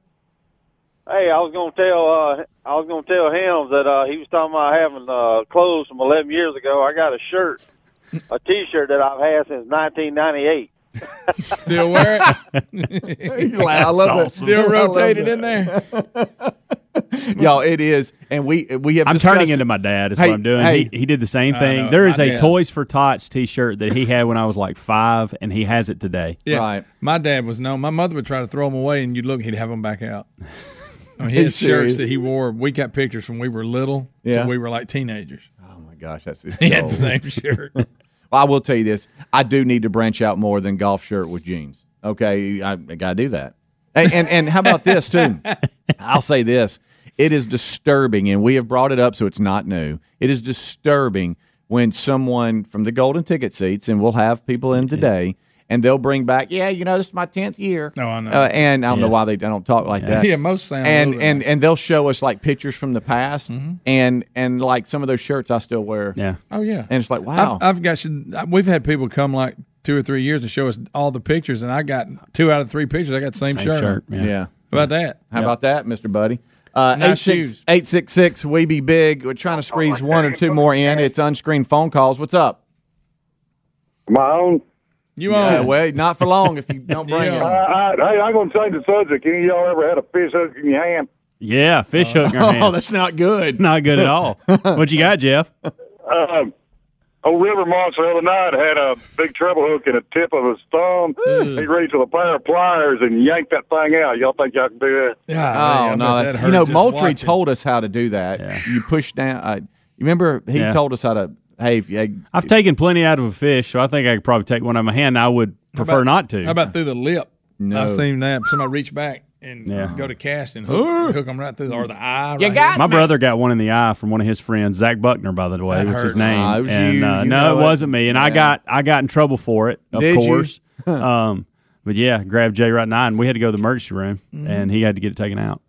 Hey, I was gonna tell uh, I was gonna tell him that uh, he was talking about having uh, clothes from 11 years ago. I got a shirt a T-shirt that I've had since 1998. Still wear it. I love that. Still I love rotated in there. Y'all, it is, and we we have. I'm turning into my dad. Is Hey, what I'm doing. hey. he, he did the same thing. know, There is my a dad. Toys for Tots T-shirt that he had when I was like five, and he has it today. Yeah. Right. My dad was known. My mother would try to throw them away, and you'd look, he'd have them back out. I mean, He's his serious. shirts that he wore, we got pictures from we were little Yeah. to we were like teenagers. Oh my gosh, that's He had the same shirt. I will tell you this: I do need to branch out more than golf shirt with jeans. Okay, I, I got to do that. And, and and how about this too? I'll say this: it is disturbing, and we have brought it up, so it's not new. It is disturbing when someone from the golden ticket seats, and we'll have people in today. And they'll bring back, yeah, you know, this is my tenth year. No, I know. Uh, and I don't know why they don't talk like that. Yeah, most sound and and like- and they'll show us like pictures from the past, Mm-hmm. and and like some of those shirts I still wear. Yeah. Oh yeah, and it's like wow. I've, I've got. some- We've had people come like two or three years to show us all the pictures, and I got two out of three pictures. I got the same, Same shirt. shirt, yeah. yeah. How about that? How about that, Mister Buddy? Uh, Nice eight eight six six. We be big. We're trying to squeeze one or two more in. It's unscreened phone calls. What's up? My own. You Uh, own. well, not for long if you don't bring Yeah. it. I, I, hey, I'm going to change the subject. Any of y'all ever had a fish hook in your hand? Yeah, fish hook in your Oh, that's not good. not good at all. what you got, Jeff? Um, old River Monster the other night had a big treble hook in the tip of his thumb. he reached with a pair of pliers and yanked that thing out. Y'all think y'all can do that? Yeah, Oh I no! That's, that you know, Moultrie watching. told us how to do that. Yeah. You push down. Uh, you remember he Yeah. told us how to. Hey, if you, I've taken plenty out of a fish, so I think I could probably take one out of my hand. I would prefer about- not to. How about through the lip? No. I've seen that. Somebody reach back and Yeah. go to cast and hook, hook them right through the, or the eye. You right got here. my brother got one in the eye from one of his friends, Zach Buckner, by the way, That was his name. Ah, it was and you. uh, You no, it it. wasn't me. And I got I got in trouble for it, of Did you? course. um, but yeah, grabbed Jay right now, and we had to go to the emergency room, Mm-hmm. and he had to get it taken out.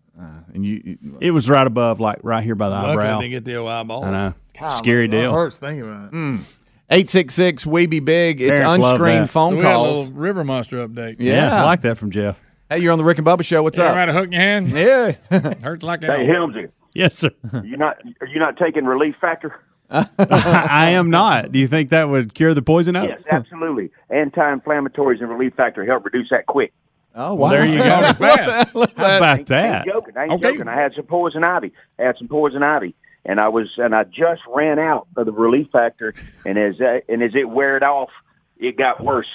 And you, you It was right above, like right here by the Luckily, I eyebrow. didn't get the old eyeball. I know, scary deal. hurts thinking about it. Mm. eight six six. We be big. It's Parents unscreened phone So we had a calls. little River Monster update. Yeah, Yeah. I like that from Jeff. Hey, you're on the Rick and Bubba show. What's You ever up? had a hook in your hand? Yeah. Hurts like Hey, hell. Helmsy, Yes, sir. you not are you not taking Relief Factor? I am not. Do you think that would cure the poison up? Yes, absolutely. Anti-inflammatories and Relief Factor help reduce that quick. Oh, wow. Well, there you go. Fast. How about that? I ain't joking. I ain't Okay. joking. I had some poison ivy. I had some poison ivy, and I was and I just ran out of the Relief Factor, and as that, and as it weared off, it got worse.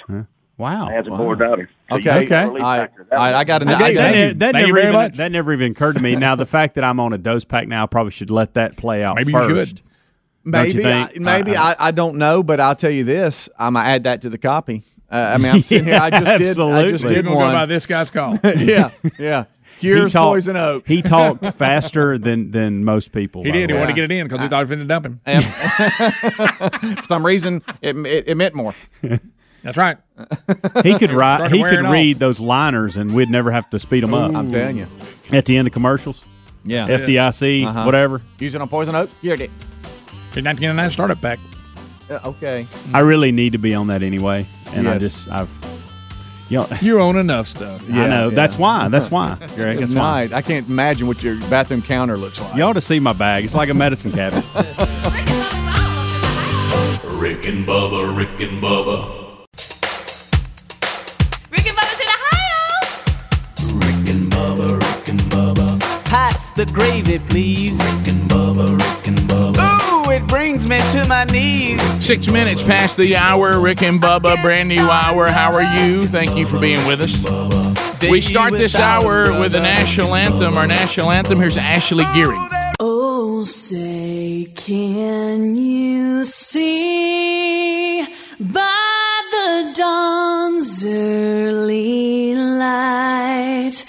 Wow. I had some poison ivy. So Okay. Okay. I, I, I got an. I I gave That, ne- that never even, much. that never even occurred to me. Now the fact that I'm on a dose pack now, I probably should let that play out Maybe you first. should. Don't you maybe. I, maybe Uh, I, I don't know, but I'll tell you this. I'm gonna add that to the copy. Uh, I mean, I'm sitting here. I just did. I just Absolutely. You're did gonna go by this guy's call. yeah, yeah. Cures talked- poison oak. He talked faster than than most people. He did. He wanted to get it in because he thought he was finna dump him. For some reason, it, it, it meant more. That's right. He could write. He wearing could off. read those liners, and we'd never have to speed them up I'm telling you. at the end of commercials. Yeah. FDIC, Uh-huh. whatever. Use it on poison oak. You heard it. Your 1999 startup pack. Uh, okay. I really need to be on that anyway, and I Yes. just I've. You know, You own enough stuff. I know yeah. that's why. That's why. Greg, that's why. nice. I can't imagine what your bathroom counter looks like. You ought to see my bag. It's like a medicine cabinet. Rick and Bubba, Rick and Bubba, Rick and Bubba's in Ohio. Rick and Bubba, Rick and Bubba, Pass the gravy, please. Rick and Bubba, Rick and Bubba. Ooh, it brings me to my knees. Six minutes past the hour. Rick and Bubba, brand new hour. How are you? Thank you for being with us. We start this hour with the national anthem. Our national anthem. Here's Ashley Geary. Oh, say, can you see by the dawn's early light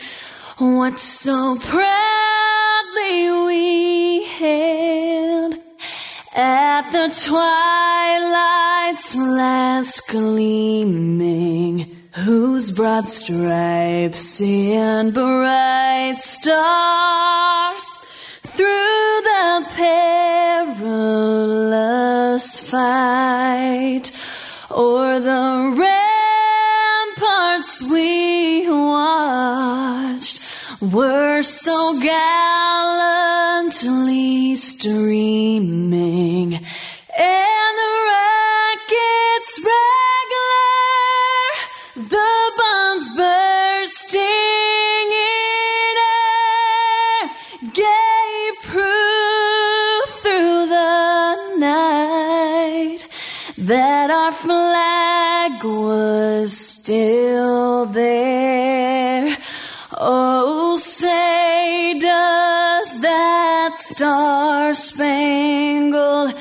what so proudly we hailed at the twilight's last gleaming? Whose broad stripes and bright stars through the perilous fight o'er the ramparts we watched were so gallantly streaming in the rocket's regular, the bombs bursting in air gave proof through the night that our flag was still there. Star spangled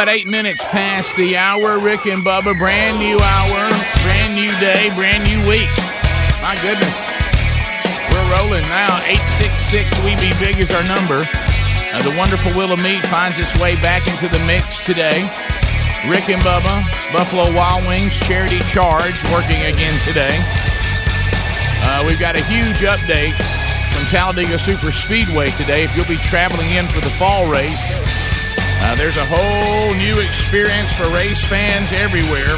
about eight minutes past the hour? Rick and Bubba, brand new hour, brand new day, brand new week. My goodness. We're rolling now. 866 We Be Big is our number. Uh, the wonderful Wheel of Meat finds its way back into the mix today. Rick and Bubba, Buffalo Wild Wings Charity Charge working again today. Uh, we've got a huge update from Talladega Super Speedway today. If you'll be traveling in for the fall race, uh, there's a whole new experience for race fans everywhere.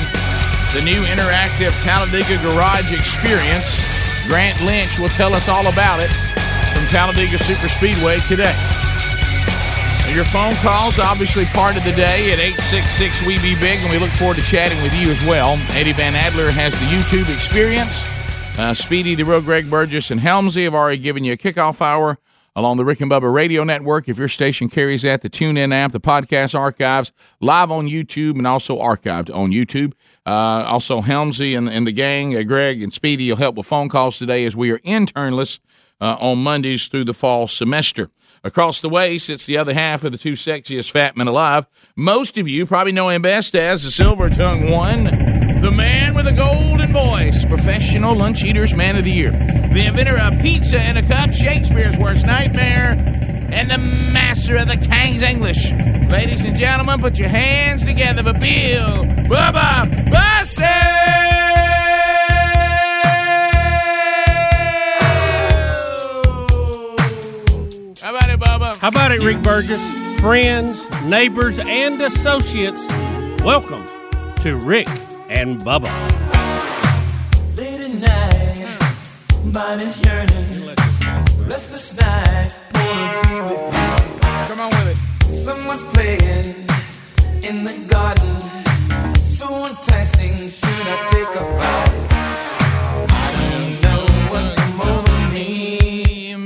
The new interactive Talladega Garage experience. Grant Lynch will tell us all about it from Talladega Super Speedway today. Your phone calls, obviously part of the day at 866 We Be Big, and we look forward to chatting with you as well. Eddie Van Adler has the YouTube experience. Uh, Speedy, the real Greg Burgess, and Helmsy have already given you a kickoff hour along the Rick and Bubba radio network. If your station carries that, the TuneIn app, the podcast archives, live on YouTube, and also archived on YouTube. Uh, also, Helmsy and, and the gang, uh, Greg and Speedy, will help with phone calls today as we are internless uh, on Mondays through the fall semester. Across the way sits the other half of the two sexiest fat men alive. Most of you probably know him best as the Silver Tongue One, man with a golden voice, professional lunch eaters man of the year, the inventor of pizza in a cup, Shakespeare's worst nightmare, and the master of the King's English. Ladies and gentlemen, put your hands together for Bill Bubba Bussey! How about it, Bubba? How about it, Rick Burgess? Friends, neighbors, and associates, welcome to Rick and Bubba. Late at night, body's yearning. Restless night, wanna be with you. Come on with it. Someone's playing in the garden. So enticing, should I take a bite? I don't know what's come over me,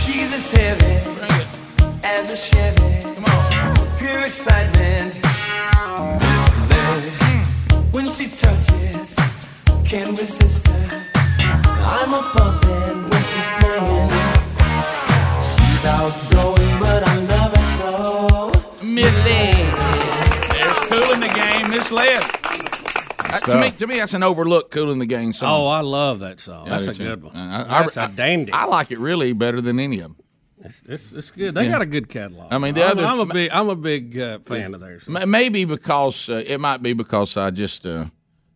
She's as heavy as a Chevy. Come excitement. Miss Lady. When she touches, can't resist her. I'm a puppet when she's playing. She's outgoing, but I love her so. Misled. There's Kool and the Gang, Miss Led. That- to me, to me, that's an overlooked Kool and the Gang song. Oh, I love that song. Yeah, That's a too. good one. Uh, I- That's I- a dandy. I like it really better than any of them. It's, it's, it's good. They Yeah. got a good catalog. I mean, the I'm, others- I'm a big, I'm a big uh, fan of theirs. M- Maybe because uh, it might be because I just uh,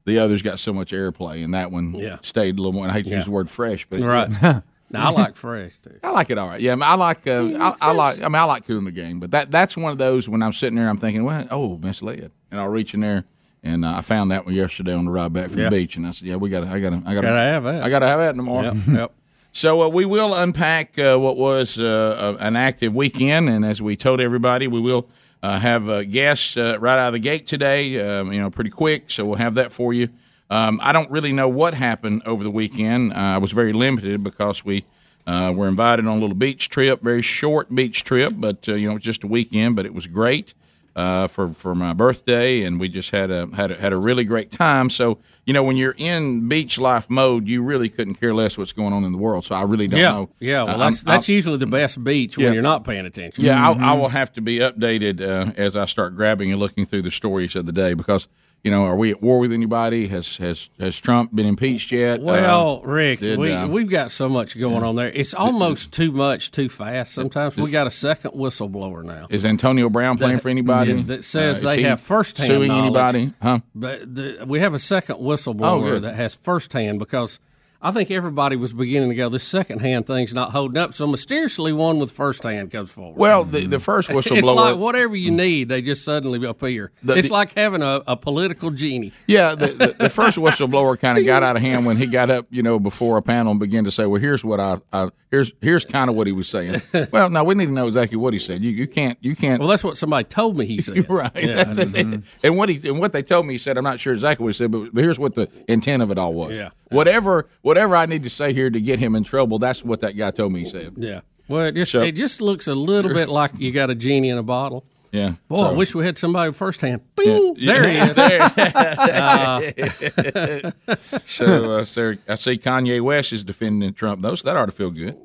the others got so much airplay, and that one Yeah. stayed a little more. And I hate to use the word fresh, but Right. now I like fresh too. I like it all right. Yeah, I, mean, I like. Uh, I, I like. I mean, I like Kool and the Gang, but that that's one of those when I'm sitting there, I'm thinking, well, oh, misled, and I'll reach in there. And uh, I found that one yesterday on the ride back from Yeah. the beach, and I said, "Yeah, we got to, I got to, I got to Gotta have that. I got to have that in tomorrow." Yep, yep. So uh, we will unpack uh, what was uh, an active weekend, and as we told everybody, we will uh, have uh, guests uh, right out of the gate today. Um, you know, pretty quick, so we'll have that for you. Um, I don't really know what happened over the weekend. I was very limited because we were invited on a little beach trip, very short beach trip, but you know, just a weekend, but it was great uh, for for my birthday, and we just had a had a, had a really great time. So you know, when you're in beach life mode, you really couldn't care less what's going on in the world. So I really don't yeah, know. yeah. Well, Uh, that's I'm- that's usually the best beach Yeah. when you're not paying attention. yeah, Mhm. I, I will have to be updated uh, as I start grabbing and looking through the stories of the day because you know, are we at war with anybody? Has has has Trump been impeached yet? Well, Uh, Rick, did, we uh, we've got so much going on there. It's almost too much, too fast. Sometimes we got a second whistleblower now. is Antonio Brown playing that- for anybody yeah, that says Uh, they he have firsthand suing knowledge. anybody? Huh? But the, we have a second Oh, whistleblower good. that has firsthand because I think everybody was beginning to go, this second hand thing's not holding up. So mysteriously, one with first hand comes forward. Well, the, the first whistleblower. it's like whatever you need, they just suddenly appear. The- it's the- like having a, a political genie. Yeah, the, the, first whistleblower kind of got out of hand when he got up, you know, before a panel and began to say, "Well, here's what I, I here's here's kind of what he was saying." well, now we need to know exactly what he said. You you can't you can't. Well, that's what somebody told me he said. right. Yeah. It. Mm-hmm. And what he and what they told me, he said, I'm not sure exactly what he said, but, but here's what the intent of it all was. Yeah. Whatever whatever I need to say here to get him in trouble, that's what that guy told me he said. Yeah. Well, it just So- it just looks a little bit like you got a genie in a bottle. Yeah. Boy, So- I wish we had somebody firsthand. Bing, Yeah. there he is. There. Uh, so, uh, so I see Kanye West is defending Trump. Those that ought to feel good.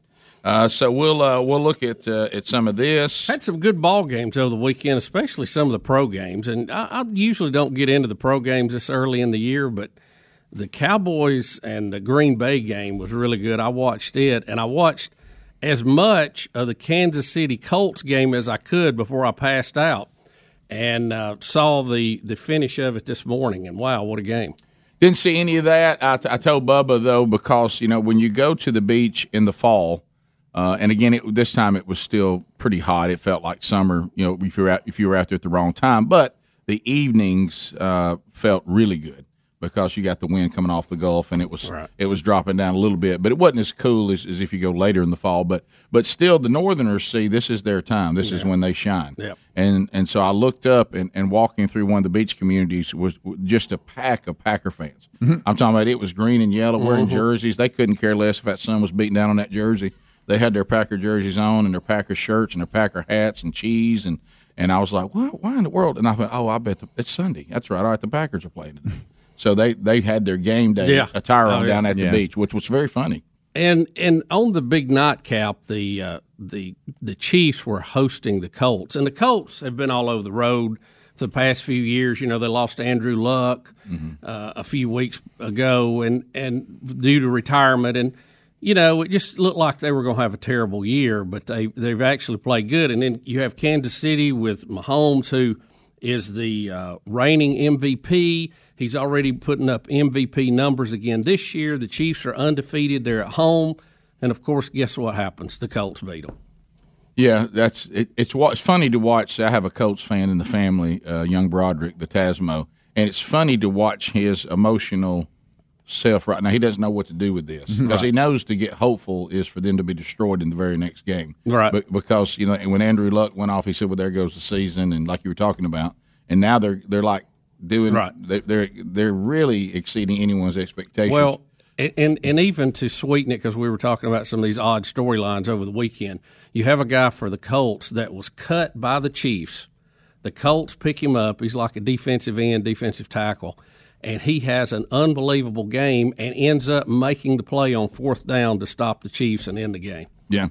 Uh, so we'll uh, we'll look at uh, at some of this. Had some good ball games over the weekend, especially some of the pro games. And I, I usually don't get into the pro games this early in the year, but the Cowboys and the Green Bay game was really good. I watched it, and I watched as much of the Kansas City Colts game as I could before I passed out, and uh, saw the the finish of it this morning. And wow, what a game! Didn't see any of that. I, I told Bubba though because you know when you go to the beach in the fall, uh, and again it, this time it was still pretty hot. It felt like summer. You know if you were out, if you were out there at the wrong time, but the evenings uh, felt really good because you got the wind coming off the Gulf and it was it was dropping down a little bit, but it wasn't as cool as, as if you go later in the fall. But but still, the Northerners see this is their time. This is when they shine. Yep. And and so I looked up and, and walking through one of the beach communities was just a pack of Packer fans. I'm talking about it was green and yellow, wearing Mhm. jerseys. They couldn't care less if that sun was beating down on that jersey. They had their Packer jerseys on and their Packer shirts and their Packer hats and cheese and and I was like, why, why in the world? And I thought, oh, I bet the, it's Sunday. That's right. All right, the Packers are playing today. so they they had their game day Yeah. attire Oh, on yeah. down at the Yeah. beach, which was very funny. And and on the big nightcap, the uh, the the Chiefs were hosting the Colts, and the Colts have been all over the road for the past few years. You know, they lost Andrew Luck uh, a few weeks ago, and and due to retirement, and you know, it just looked like they were going to have a terrible year, but they they've actually played good. And then you have Kansas City with Mahomes, who is the uh, reigning MVP. He's already putting up MVP numbers again this year. The Chiefs are undefeated. They're at home, and of course, guess what happens? The Colts beat them. Yeah, that's it, it's funny to watch. I have a Colts fan in the family, uh, young Broderick, the Tasmo, and it's funny to watch his emotional self right now. He doesn't know what to do with this mm-hmm. because he knows to get hopeful is for them to be destroyed in the very next game. Right. But because you know when Andrew Luck went off, he said, "Well, there goes the season," and like you were talking about, and now they're they're like doing Right. They, they're they're really exceeding anyone's expectations. Well, and and, and even to sweeten it, because we were talking about some of these odd storylines over the weekend. You have a guy for the Colts that was cut by the Chiefs. The Colts pick him up. He's like a defensive end, defensive tackle, and he has an unbelievable game and ends up making the play on fourth down to stop the Chiefs and end the game. yeah.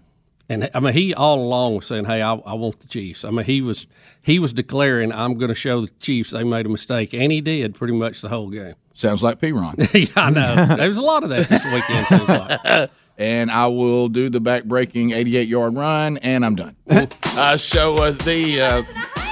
And I mean, he all along was saying, "Hey, I, I want the Chiefs." I mean, he was he was declaring, "I'm going to show the Chiefs they made a mistake," and he did pretty much the whole game. Sounds like P. Ron. yeah, I know. There was a lot of that this weekend. Seems like. and I will do the back breaking 88 yard run, and I'm done. uh, so uh, the uh,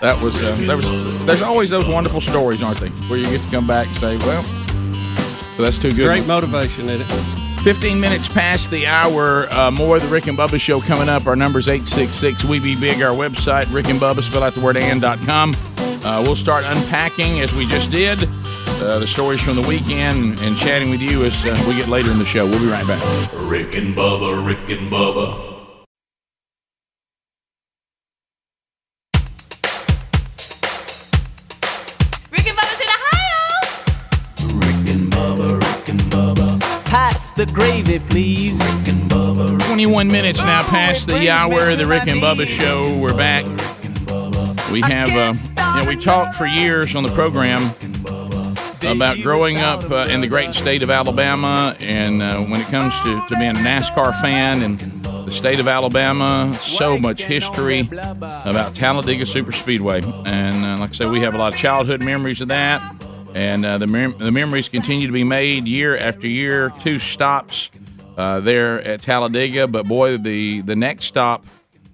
that was uh, there was there's always those wonderful stories, aren't they, where you get to come back and say, well, so that's too good. Great motivation, isn't it? 15 minutes past the hour. Uh, more of the Rick and Bubba show coming up. Our number's 866 We Be Big. Our website, Rick and Bubba, spell out the word and.com. Uh, we'll start unpacking as we just did uh, the stories from the weekend and chatting with you as uh, we get later in the show. We'll be right back. Rick and Bubba, Rick and Bubba. The gravy, please. 21 minutes now past the hour of the Rick and Bubba show. We're back. We have, uh, you know, we talked for years on the program about growing up uh, in the great state of Alabama, and uh, when it comes to, to being a NASCAR fan and the state of Alabama, so much history about Talladega Superspeedway. And uh, like I said, we have a lot of childhood memories of that. And uh, the, mem- the memories continue to be made year after year. Two stops uh, there at Talladega, but boy, the, the next stop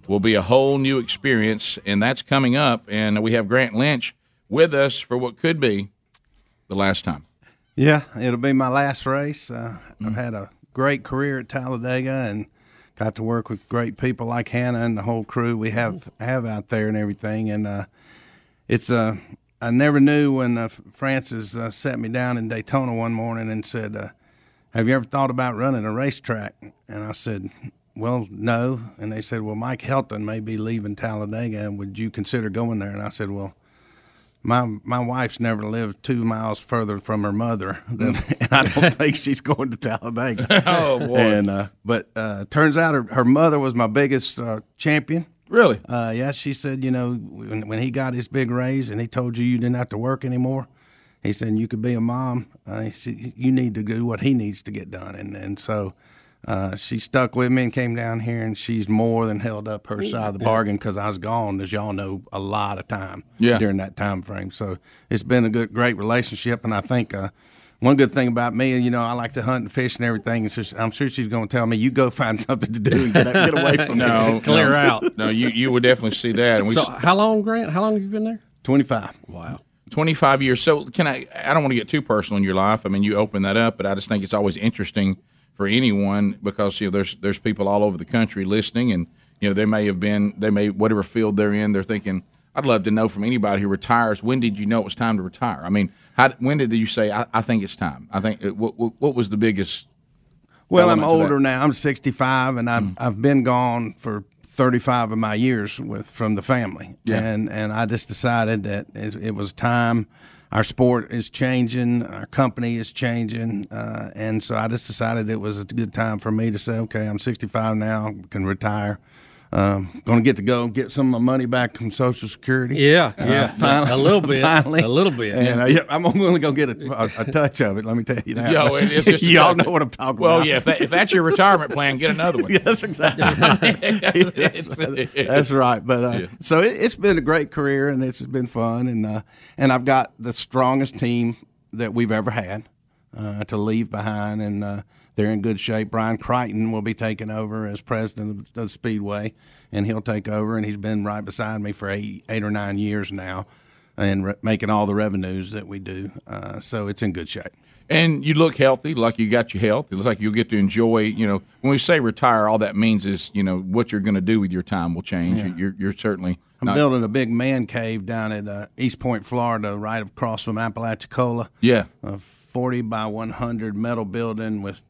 will be a whole new experience, and that's coming up. And we have Grant Lynch with us for what could be the last time. Yeah, it'll be my last race. Uh, I've had a great career at Talladega and got to work with great people like Hannah and the whole crew we have have out there and everything. And uh, it's uh, I never knew when uh, Francis uh, sat me down in Daytona one morning and said, uh, "Have you ever thought about running a racetrack?" And I said. Well, no. And they said, well, Mike Helton may be leaving Talladega. And would you consider going there? And I said, well, my my wife's never lived two miles further from her mother, than, and I don't think she's going to Talladega. Oh, boy. And uh, but uh, turns out her, her mother was my biggest uh, champion. Really? Uh, yeah, she said, you know, when, when he got his big raise and he told you you didn't have to work anymore, he said you could be a mom. Uh, he said you need to do what he needs to get done, and and so. Uh, she stuck with me and came down here, and she's more than held up her side of the bargain because I was gone, as y'all know, a lot of time Yeah. during that time frame. So it's been a good, great relationship, and I think uh, one good thing about me, you know, I like to hunt and fish and everything. It's just, I'm sure she's going to tell me, "You go find something to do and get, get away from no, me." Clear no, out." No, you you would definitely see that. And we So how long, Grant? How long have you been there? Twenty five. Wow. 25 years. So can I? I don't want to get too personal in your life. I mean, you open that up, but I just think it's always interesting for anyone because you know there's there's people all over the country listening, and you know they may have been they may whatever field they're in, they're thinking. I'd love to know from anybody who retires. When did you know it was time to retire? I mean, how, when did you say I, I think it's time? I think what, what, what was the biggest? Well, I'm elements of that? older now. I'm 65, and I've I've been gone for 35 of my years with from the family. Yeah. And and I just decided that it, it was time. Our sport is changing. Our company is changing, uh, and so I just decided it was a good time for me to say, okay, I'm 65 now, can retire. Um, going to get to go get some of my money back from Social Security. Yeah, yeah. finally, A little bit. finally. A little bit. And uh, yeah, I'm going to go get a, a, a touch of it. Let me tell you that. Yo, it- it's just y'all know what I'm talking well, about. yeah, if, that, if that's your retirement plan, get another one. yes, exactly. Yes, that's right. But uh, so it, it's been a great career, and it's been fun, and uh, and I've got the strongest team that we've ever had uh, to leave behind, and uh, they're in good shape. Brian Crichton will be taking over as president of the Speedway, and he'll take over, and he's been right beside me for eight eight or nine years now. And re- making all the revenues that we do, uh, so it's in good shape. And you look healthy, like you got your health. It looks like you'll get to enjoy. You know, when we say retire, all that means is you know what you're going to do with your time will change. Yeah. You're, you're certainly I'm not- building a big man cave down at uh, East Point, Florida, right across from Apalachicola. Yeah. A 40 by 100 metal building with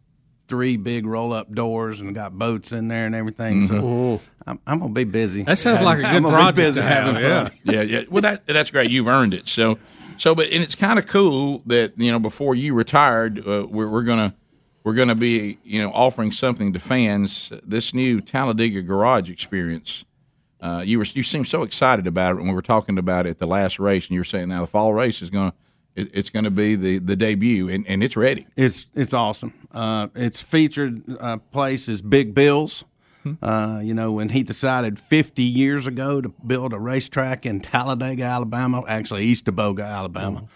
three big roll up doors and got boats in there and everything. So Mhm. I'm, I'm going to be busy. That sounds like a I'm good gonna be project busy to have, having yeah. fun. yeah, yeah. Well, that that's great. You've earned it. So, so, but and it's kind of cool that you know before you retired, uh, we're we're gonna we're gonna be you know offering something to fans. This new Talladega Garage experience. Uh, you were you seemed so excited about it when we were talking about it at the last race, and you were saying now the fall race is gonna it, it's gonna be the the debut, and, and it's ready. It's it's awesome. Uh, its featured uh, place is Big Bill's. Uh, you know, when he decided 50 years ago to build a racetrack in Talladega, Alabama, actually Eastaboga, Alabama,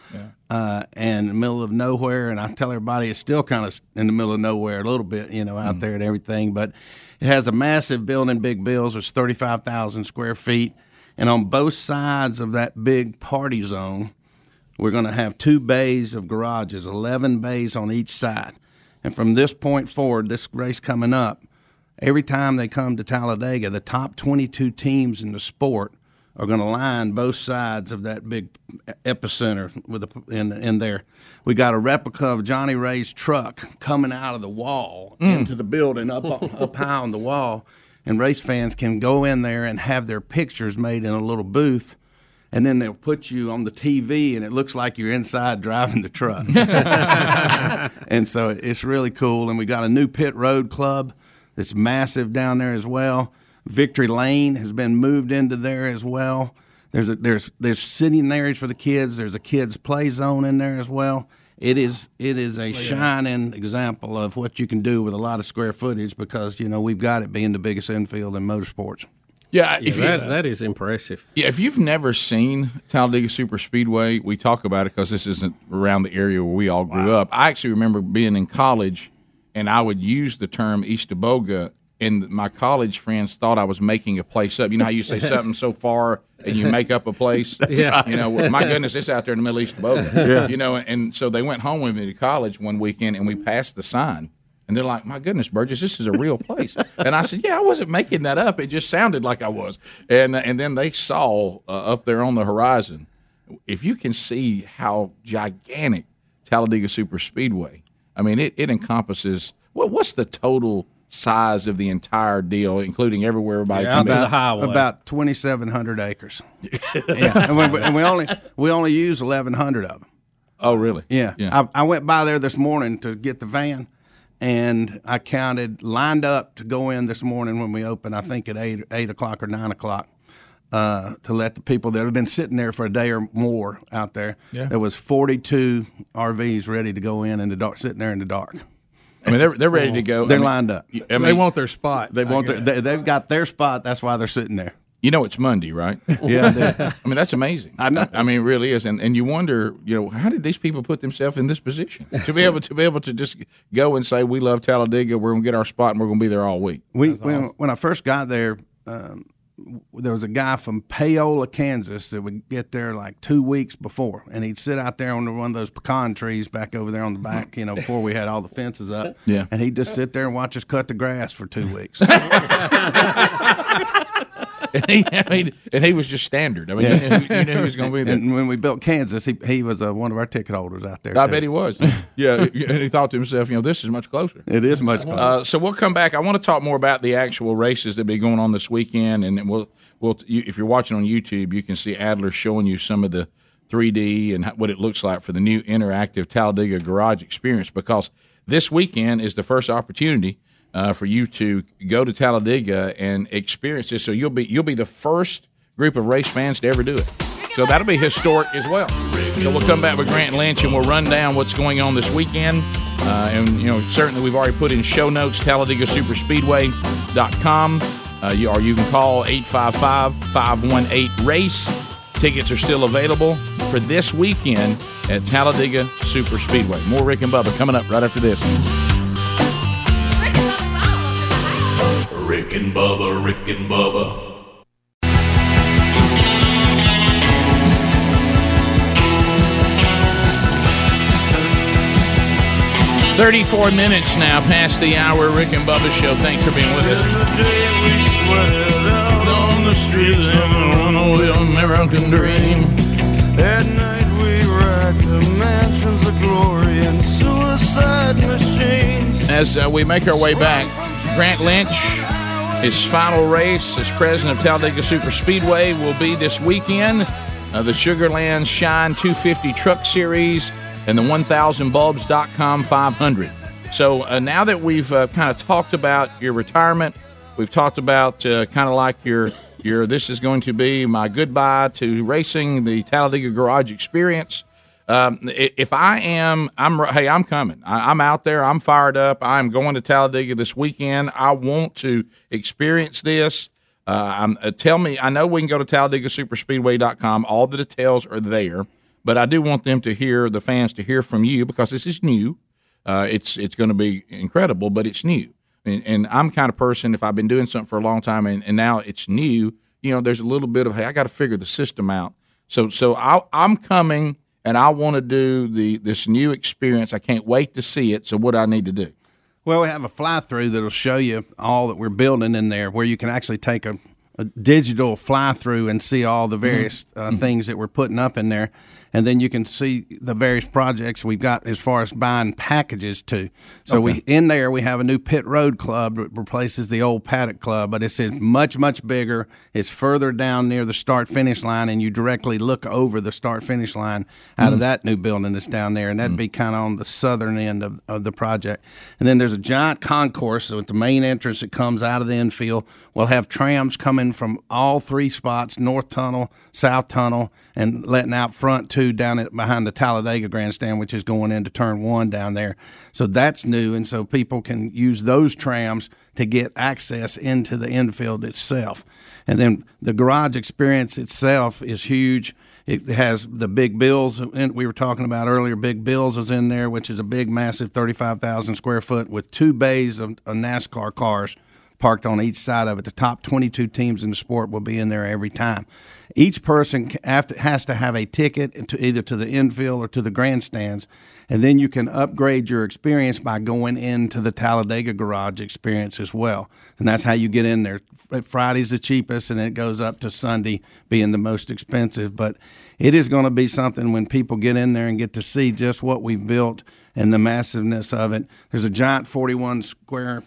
uh, and in the middle of nowhere. And I tell everybody it's still kind of in the middle of nowhere a little bit, you know, out there and everything. But it has a massive building, Big Bill's. It's 35,000 square feet. And on both sides of that big party zone, we're going to have two bays of garages, 11 bays on each side. And from this point forward, this race coming up, every time they come to Talladega, the top 22 teams in the sport are going to line both sides of that big epicenter with a, in in there. We got a replica of Johnny Ray's truck coming out of the wall Mm. into the building up up high on the wall, and race fans can go in there and have their pictures made in a little booth. And then they'll put you on the TV, and it looks like you're inside driving the truck. and so it's really cool. And we got a new pit road club that's massive down there as well. Victory Lane has been moved into there as well. There's a, there's there's sitting areas for the kids. There's a kids play zone in there as well. It is it is a shining example of what you can do with a lot of square footage because you know we've got it being the biggest infield in motorsports. Yeah, Yeah, if you- that, that is impressive. Yeah, if you've never seen Talladega Super Speedway, we talk about it because this isn't around the area where we all grew up. I actually remember being in college, and I would use the term Eastaboga, and my college friends thought I was making a place up. You know how you say something so far and you make up a place. Yeah. right. You know, my goodness, it's out there in the Middle East of Boca. Yeah. You know, and so they went home with me to college one weekend, and we passed the sign. And they're like, "My goodness, Burgess, this is a real place." and I said, "Yeah, I wasn't making that up. It just sounded like I was." And and then they saw uh, up there on the horizon, if you can see how gigantic Talladega Super Speedway. I mean, it, it encompasses what what's the total size of the entire deal, including everywhere everybody Yeah, out to the highway. About twenty seven hundred acres. yeah, and we, and we only we only use eleven hundred of them. Oh, really? Yeah. I, I went by there this morning to get the van, and I counted lined up to go in this morning when we opened. I think at eight eight o'clock or nine o'clock. Uh, to let the people that have been sitting there for a day or more out there, Yeah. there was 42 RVs ready to go in in the dark, sitting there in the dark. I mean, they're they're ready to go. They're I mean, lined up. I mean- They want their spot. They want their, they, they've got their spot. That's why they're sitting there. You know, it's Monday, right? Yeah, I mean, that's amazing. I know. I mean, it really is. And and you wonder, you know, how did these people put themselves in this position to be able to be able to just go and say, "We love Talladega. We're going to get our spot, and we're going to be there all week." We when, when I first got there, um, there was a guy from Paola, Kansas, that would get there like two weeks before, and he'd sit out there under one of those pecan trees back over there on the back, you know, before we had all the fences up. Yeah. and he'd just sit there and watch us cut the grass for two weeks. and, he, I mean, and he was just standard. I mean, you, knew, you knew he was going to be there. And when we built Kansas, he he was uh, one of our ticket holders out there. I too. bet he was. Yeah, and he thought to himself, you know, this is much closer. It is much closer. Uh, so we'll come back. I want to talk more about the actual races that be going on this weekend, and we'll we'll you, if you're watching on YouTube, you can see Adler showing you some of the 3D and what it looks like for the new interactive Talladega Garage experience. Because this weekend is the first opportunity uh, for you to go to Talladega and experience this. So you'll be you'll be the first group of race fans to ever do it. So that'll be historic as well. So we'll come back with Grant Lynch and we'll run down what's going on this weekend. Uh, and, you know, certainly we've already put in show notes, TalladegaSuperspeedway.com. Uh, you, or you can call 855-518-RACE. Tickets are still available for this weekend at Talladega Super Speedway. More Rick and Bubba coming up right after this. And Bubba, Rick and Bubba. 34 minutes now past the hour. Rick and Bubba show. Thanks for being with us. on the streets of the runaway American dream. At night we ride the mansions of glory and suicide machines. As uh, we make our way back, Grant Lynch, his final race as president of Talladega Super Speedway will be this weekend. Uh, the Sugarland Shine 250 Truck Series and the 1000bulbs.com 500. So uh, now that we've uh, kind of talked about your retirement, we've talked about uh, kind of like your your this is going to be my goodbye to racing, the Talladega Garage Experience. Um, if I am, I'm hey, I'm coming. I, I'm out there. I'm fired up. I'm going to Talladega this weekend. I want to experience this. Uh, uh, tell me. I know we can go to TalladegaSuperspeedway.com. All the details are there, but I do want them to hear the fans to hear from you because this is new. Uh, it's it's going to be incredible, but it's new. And, and I'm kind of person if I've been doing something for a long time and, and now it's new, you know, there's a little bit of hey, I got to figure the system out. So so I, I'm coming and I want to do the this new experience. I can't wait to see it. So what do I need to do? Well, we have a fly through that'll show you all that we're building in there, where you can actually take a, a digital fly through and see all the various uh, things that we're putting up in there. And then you can see the various projects we've got as far as buying packages too. So we in there we have a new pit road club that replaces the old paddock club, but it's much much bigger. It's further down near the start finish line, and you directly look over the start finish line out of Mm. that new building that's down there, and that'd be kind of on the southern end of, of the project. And then there's a giant concourse with the main entrance that comes out of the infield. We'll have trams coming from all three spots: North Tunnel, South Tunnel, and letting out front too down at behind the Talladega Grandstand, which is going into Turn One down there. So that's new, and so people can use those trams to get access into the infield itself. And then the garage experience itself is huge. It has the big bills and we were talking about earlier. Big Bills is in there, which is a big, massive, thirty-five thousand square foot with two bays of, of NASCAR cars parked on each side of it. The top 22 teams in the sport will be in there every time. Each person has to have a ticket to either to the infield or to the grandstands, and then you can upgrade your experience by going into the Talladega Garage experience as well. And that's how you get in there. Friday's the cheapest, and it goes up to Sunday being the most expensive. But it is going to be something when people get in there and get to see just what we've built and the massiveness of it. There's a giant 41 square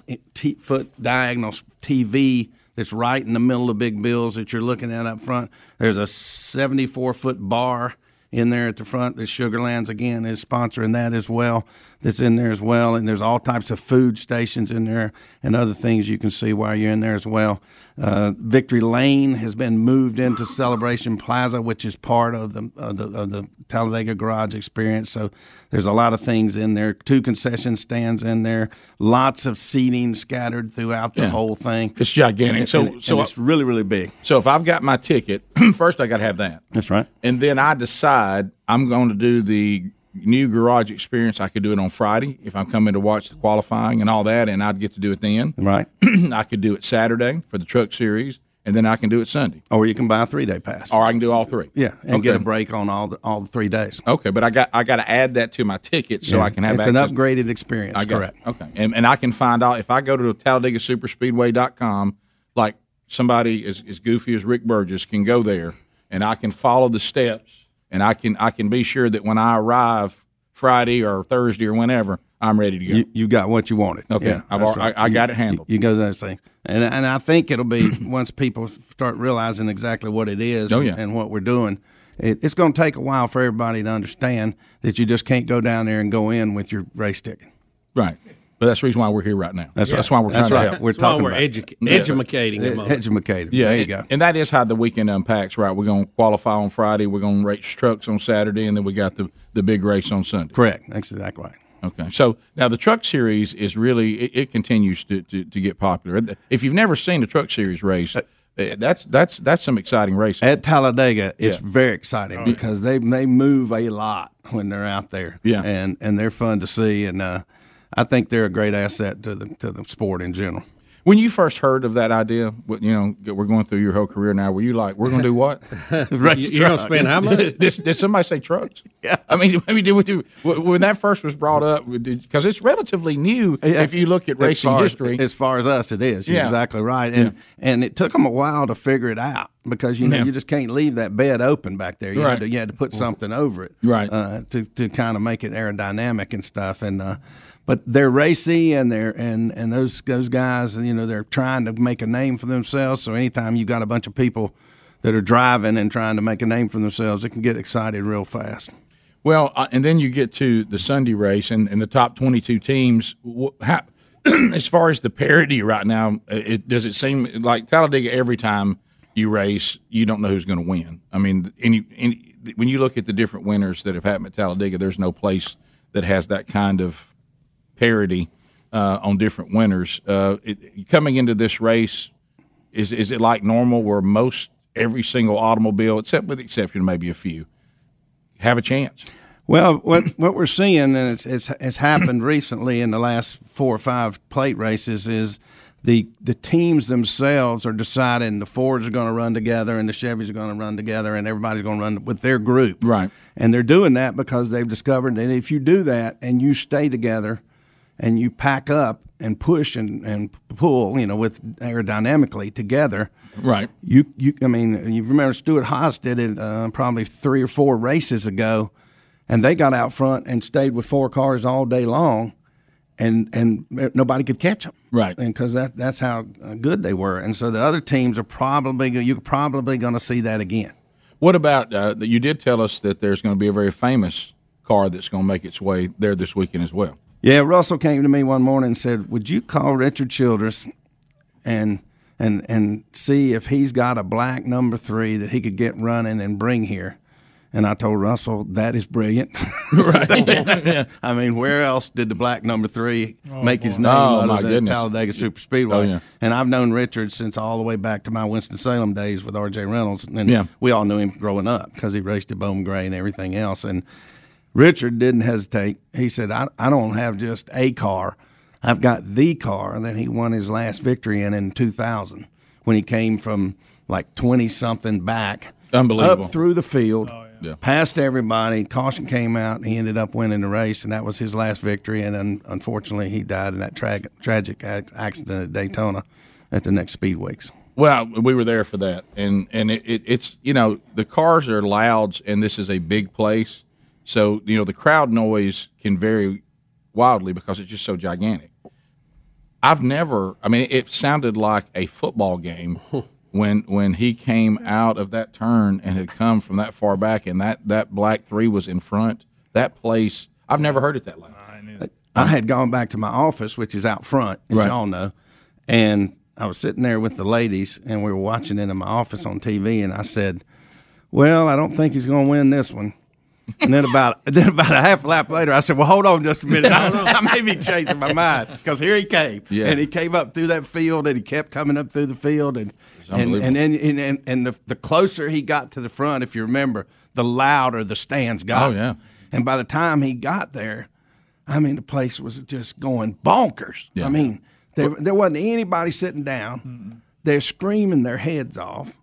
foot diagonal TV that's right in the middle of Big Bills that you're looking at up front. There's a 74 foot bar in there at the front. The Sugarlands again is sponsoring that as well. That's in there as well, and there's all types of food stations in there and other things you can see while you're in there as well. Uh, Victory Lane has been moved into Celebration Plaza, which is part of the of the, of the Talladega Garage experience. So there's a lot of things in there. Two concession stands in there. Lots of seating scattered throughout the Yeah. whole thing. It's gigantic. And- So, and- so and it's really really big. So if I've got my ticket, first I got to have that. That's right. And then I decide I'm going to do the new garage experience. I could do it on Friday if I'm coming to watch the qualifying and all that, and I'd get to do it then. Right. I could do it Saturday for the Truck Series, and then I can do it Sunday. Or you can buy a three day pass. Or I can do all three. Yeah, and get a break on all the all the three days. Okay, but I got I got to add that to my ticket so Yeah. I can have It's an upgraded experience. I got correct. Okay, and and I can find out if I go to TalladegaSuperspeedway.com, like somebody as, as goofy as Rick Burgess can go there, and I can follow the steps, and I can I can be sure that when I arrive Friday or Thursday or whenever, I'm ready to go. You, you got what you wanted. Okay. Yeah, I've al- I- I got it handled. You, you go to those things, and and I think it'll be once people start realizing exactly what it is Oh, yeah. and what we're doing. It, it's going to take a while for everybody to understand that you just can't go down there and go in with your race ticket. Right. But that's the reason why we're here right now. That's right. That's why we're That's trying right. to help. We're That's why we're about it. edu- edumacating them on. Edumacating. Yeah, There you and- go. And that is how the weekend unpacks, right? We're going to qualify on Friday. We're going to race trucks on Saturday, and then we got the, the big race on Sunday. Correct. That's exactly right. Okay. So now the truck series is really, it, it continues to, to, to get popular. If you've never seen the truck series race, uh, that's that's that's some exciting racing. At Talladega, it's Yeah. very exciting because they they move a lot when they're out there. Yeah. and and they're fun to see, and uh, I think they're a great asset to the to the sport in general. When you first heard of that idea, you know, we're going through your whole career now. Were you like, we're going to do what? Race You- you gonna spend how much? did, did somebody say trucks? Yeah. I mean, I mean, did, did, when that first was brought up, because it's relatively new. If you look at As racing far as- history, as far as us, it is. You're Yeah. exactly right, and and it took them a while to figure it out because you know Yeah. you just can't leave that bed open back there. You Right. had to you had to put something over it, Right. uh, to to kind of make it aerodynamic and stuff. And uh, but they're racy and they're and and those those guys, you know, they're trying to make a name for themselves. So anytime you got a bunch of people that are driving and trying to make a name for themselves, it can get excited real fast. Well, uh, and then you get to the Sunday race and, and the top 22 teams. wh- How, as far as the parity right now, it, does it seem like Talladega every time you race, you don't know who's going to win? I mean, any, any, when you look at the different winners that have happened at Talladega, there's no place that has that kind of parity uh, on different winners. Uh, it, coming into this race, is is it like normal where most every single automobile, except with the exception of maybe a few, have a chance? Well, what what we're seeing, and it's it's, it's happened recently in the last four or five plate races, is the the teams themselves are deciding the Fords are going to run together and the Chevys are going to run together, and everybody's going to run with their group. Right. And they're doing that because they've discovered that if you do that and you stay together, and you pack up and push and, and pull, you know, with aerodynamically together. Right. You you I mean, you remember Stewart-Haas did it uh, probably three or four races ago, and they got out front and stayed with four cars all day long, and and nobody could catch them. Right. And because that that's how good they were, and so the other teams are probably you're probably going to see that again. What about uh, you did tell us that there's going to be a very famous car that's going to make its way there this weekend as well. Yeah, Russell came to me one morning and said, "Would you call Richard Childress and and and see if he's got a black number three that he could get running and bring here?" And I told Russell, "That is brilliant." Right. I mean, where else did the black number three Oh, make his boy. name Oh, other my than goodness. Talladega Super Speedway? Oh, yeah. And I've known Richard since all the way back to my Winston Salem days with R.J. Reynolds, and Yeah. we all knew him growing up because he raced at Bowman Gray and everything else. And Richard didn't hesitate. He said, I, I don't have just a car. I've got the car that he won his last victory in in 2000 when he came from like 20 something back, Unbelievable. up through the field, oh, Yeah. past everybody. Caution came out, and he ended up winning the race, and that was his last victory. And un- unfortunately, he died in that tra- tragic ac- accident at Daytona at the next Speed Weeks. Well, we were there for that, and and it, it, it's you know the cars are loud, and this is a big place, so you know the crowd noise can vary wildly because it's just so gigantic. I've never, I mean, it sounded like a football game when when he came out of that turn and had come from that far back, and that that black three was in front. That place, I've never heard it that loud. I had gone back to my office, which is out front, as Right. y'all know, and I was sitting there with the ladies, and we were watching it in my office on TV, and I said, "Well, I don't think he's going to win this one." And then about then about a half lap later, I said, "Well, hold on just a minute. I, I may be changing my mind because here he came, Yeah. and he came up through that field, and he kept coming up through the field, and and unbelievable. and and, and, and the the closer he got to the front, if you remember, the louder the stands got. Oh, yeah. And by the time he got there, I mean, the place was just going bonkers. Yeah. I mean, there, there wasn't anybody sitting down. They're screaming their heads off.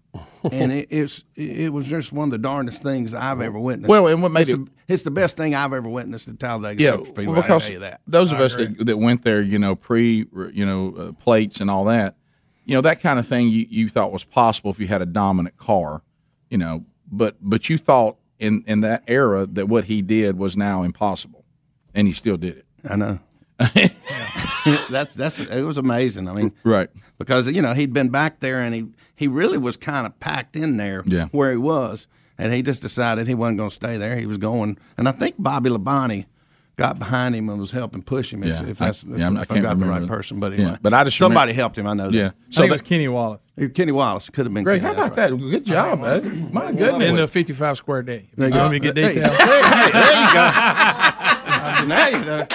And it, it's it was just one of the darndest things I've ever witnessed. Well, and what made it's it- the, it's the best thing I've ever witnessed at Talladega yeah, Superspeedway. well, I because tell you that. those of us that, that went there, you know, pre, you know, uh, plates and all that, you know, that kind of thing you, you thought was possible if you had a dominant car, you know, but but you thought in in that era that what he did was now impossible, and he still did it. I know. that's that's it was amazing. I mean, right? Because you know he'd been back there and he he really was kind of packed in there Yeah. where he was, and he just decided he wasn't going to stay there. He was going, and I think Bobby Labonte got behind him and was helping push him. If, Yeah, if that's I- if, yeah, I'm- I I got the right that. person, but Yeah, but I just somebody remember- helped him. I know. Yeah. So I think it that- was Kenny Wallace. Kenny Wallace could have been. Greg, Kenny, how about that's that? Good job, man. My goodness. In the 55 Square D. If you you want me to get Hey, hey, there you go. Now you know.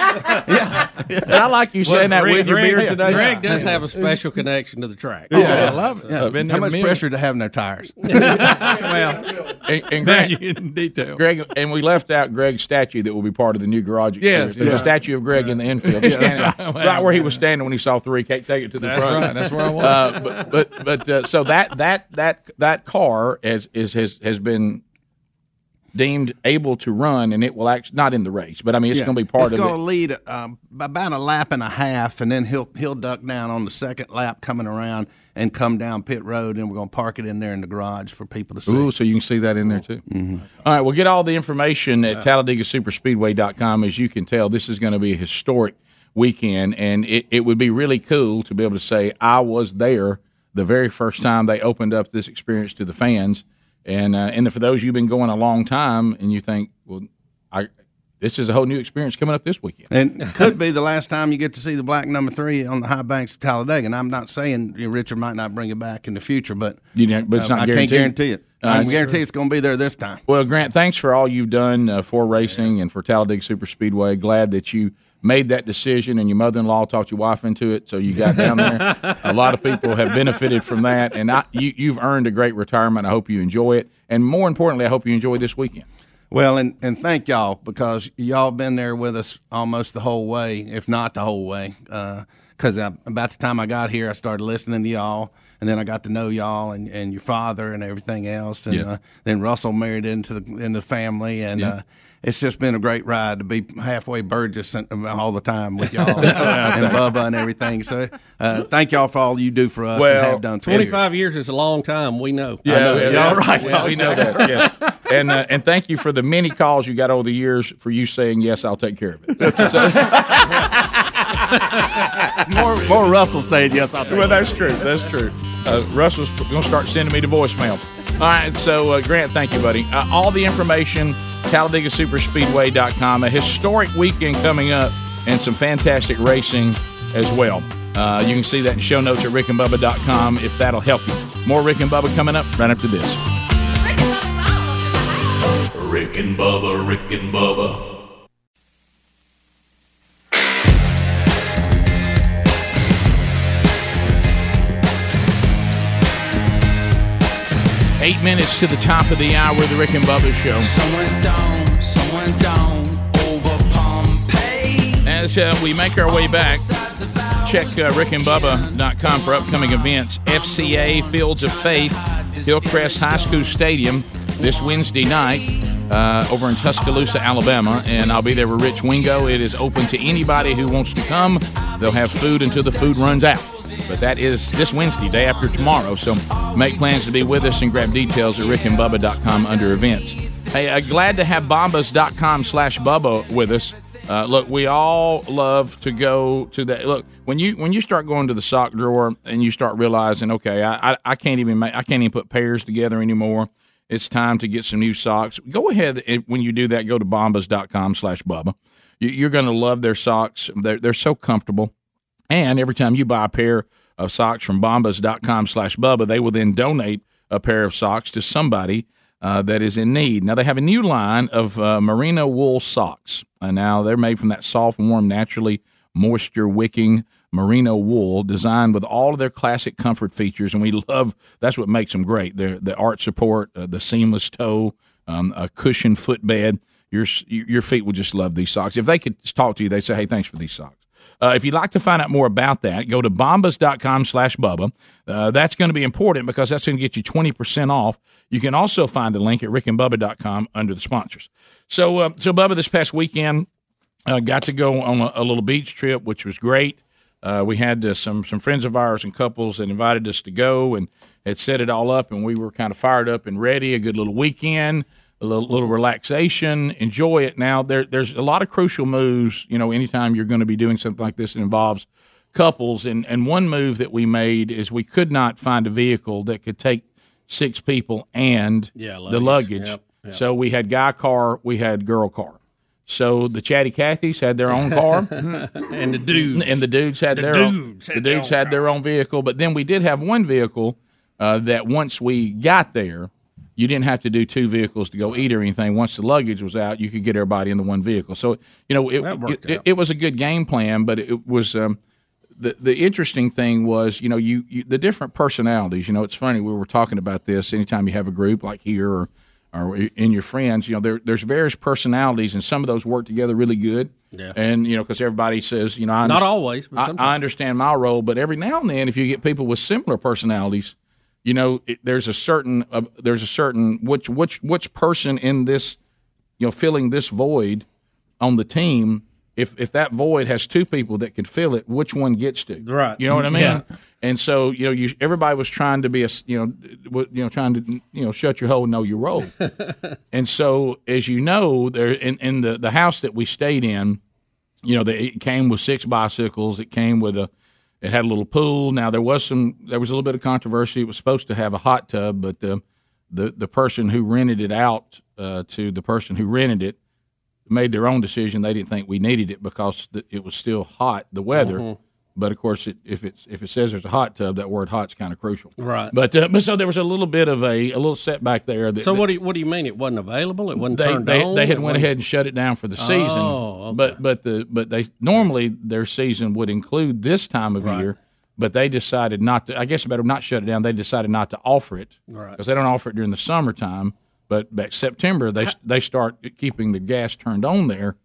Yeah. And I like you saying that Greg, with your Greg- beer today. Greg does have a special connection to the track. Yeah, I love it. Yeah. I've been How there much many- pressure to have in their tires? well, And, and Greg, in detail. Greg, and we left out Greg's statue that will be part of the new garage experience. Yes, There's yeah. a statue of Greg in the infield, Yeah, standing right. right. where he was standing when he saw three. Can't take it to the That's front. right. That's where I was. Uh, but but, but uh, so that that that that car has is has has been deemed able to run, and it will actually not in the race, but I mean it's Yeah. going to be part it's of it. It's going to lead um, about a lap and a half, and then he'll he'll duck down on the second lap coming around and come down pit road, and we're going to park it in there in the garage for people to see. Ooh, so you can see that in there too. All right, we'll get all the information at TalladegaSuperspeedway.com. As you can tell, this is going to be a historic weekend, and it, it would be really cool to be able to say, I was there the very first time they opened up this experience to the fans. And, uh, and for those you who've been going a long time and you think, well, I, this is a whole new experience coming up this weekend. And it could be the last time you get to see the black number three on the high banks of Talladega. And I'm not saying Richard might not bring it back in the future, but, You know, but it's uh, I can't guarantee it. Uh, I guarantee it's going to be there this time. Well, Grant, thanks for all you've done uh, for racing and for Talladega Super Speedway. Glad that you made that decision and your mother-in-law talked your wife into it, so you got down there. a lot of people have benefited from that, and I, you, you've earned a great retirement. I hope you enjoy it, and more importantly, I hope you enjoy this weekend. Well, and, and thank y'all because y'all been there with us almost the whole way, if not the whole way. Because about the time I got here, I started listening to y'all, and then I got to know y'all and, and your father and everything else. And Yeah. uh, then Russell married into the into the family, and Yeah. uh, it's just been a great ride to be halfway Burgess all the time with y'all and Bubba and everything. So uh, thank y'all for all you do for us and Well, have done. for years. 25 years is a long time. We know. Yeah, I know. yeah, yeah. right. Yeah, we know that. Yes, and uh, and thank you for the many calls you got over the years for you saying yes, I'll take care of it. more, more Russell saying yes. I'll take well, that's true. That's true. Uh, Russell's going to start sending me the voicemail. All right, so uh, Grant, thank you, buddy. Uh, all the information, TalladegaSuperspeedway.com. A historic weekend coming up and some fantastic racing as well. Uh, you can see that in show notes at rickandbubba.com if that'll help you. More Rick and Bubba coming up right after this. Rick and Bubba, Rick and Bubba. Eight minutes to the top of the hour of the Rick and Bubba show. Someone down, someone down over Pompeii. As uh, we make our way back check uh, rickandbubba.com for upcoming events. FCA Fields of Faith, Hillcrest High School Stadium this Wednesday night uh, over in Tuscaloosa, Alabama. And I'll be there with Rich Wingo. It is open to anybody who wants to come. They'll have food until the food runs out. But that is this Wednesday, day after tomorrow. So make plans to be with us and grab details at rickandbubba.com under events. Hey, uh, glad to have bombas.com slash Bubba with us. Uh, look, we all love to go to that. Look, when you when you start going to the sock drawer and you start realizing, okay, I, I, I can't even make I can't even put pairs together anymore. It's time to get some new socks. Go ahead and when you do that, go to bombas.com slash Bubba. You, you're going to love their socks. They're, they're so comfortable. And every time you buy a pair of socks from bombas.com slash Bubba, they will then donate a pair of socks to somebody uh, that is in need. Now, they have a new line of uh, merino wool socks. Uh, now, they're made from that soft, warm, naturally moisture wicking merino wool designed with all of their classic comfort features. And we love that's what makes them great. The art support, uh, the seamless toe, um, a cushioned footbed. Your, your feet will just love these socks. If they could talk to you, they'd say, hey, thanks for these socks. Uh, if you'd like to find out more about that, go to bombas.com slash Bubba. Uh, that's going to be important because that's going to get you 20% off. You can also find the link at rickandbubba.com under the sponsors. So, uh, so Bubba, this past weekend, uh, got to go on a, a little beach trip, which was great. Uh, we had uh, some some friends of ours and couples that invited us to go and had set it all up, and we were kind of fired up and ready. A good little weekend, a little, little relaxation, enjoy it. Now there there's a lot of crucial moves. You know, anytime you're going to be doing something like this, it involves couples. And and one move that we made is we could not find a vehicle that could take six people and Yeah, the luggage. luggage. Yep, yep. So we had guy car, we had girl car. So the Chatty Cathys had their own car, and the dudes and the dudes had The their dudes own, had the their dudes own had their own vehicle. But then we did have one vehicle uh, that once we got there, you didn't have to do two vehicles to go eat or anything. Once the luggage was out, you could get everybody in the one vehicle. So you know it it, it, it was a good game plan, but it was. Um, the, the interesting thing was, you know, you, you the different personalities. You know, it's funny we were talking about this. Anytime you have a group like here or or in your friends, you know, there, there's various personalities, and some of those work together really good. Yeah. And you know, because everybody says, you know, I Not always, I. I understand my role, but every now and then, if you get people with similar personalities, you know, it, there's a certain uh, there's a certain which which which person in this, you know, filling this void on the team. If if that void has two people that could fill it, which one gets to? Right. You know what I mean? Yeah. And so you know, you everybody was trying to be a you know, you know, trying to you know, shut your hole, know your role. and so, as you know, there in, in the the house that we stayed in, you know, the, it came with six bicycles. It came with a, it had a little pool. Now there was some, there was a little bit of controversy. It was supposed to have a hot tub, but uh, the the person who rented it out uh, to the person who rented it made their own decision. They didn't think we needed it because the, it was still hot, the weather. Mhm. But of course, it, if it's if it says there's a hot tub, that word "hot's" kind of crucial. Right. But uh, but so there was a little bit of a a little setback there. That, So that- what do you, what do you mean it wasn't available? It wasn't they, turned they, on. they had went ahead and shut it down for the season. Oh, okay. But but the but they normally their season would include this time of year, but they decided not to. I guess better not shut it down. They decided not to offer it Right. because they don't offer it during the summertime. But back September they they start keeping the gas turned on there.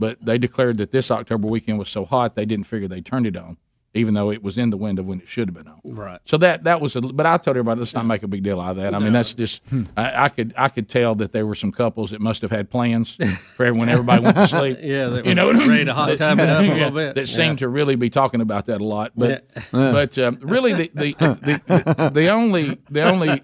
But they declared that this October weekend was so hot they didn't figure they turned it on, even though it was in the window when it should have been on. Right. So that that was a. But I told everybody let's not make a big deal out of that. I mean that's just I, I could I could tell that there were some couples that must have had plans for when everybody went to sleep. Yeah, that you was know ready to hot time it up a little bit. That seemed to really be talking about that a lot. But but um, really the the, the the the only the only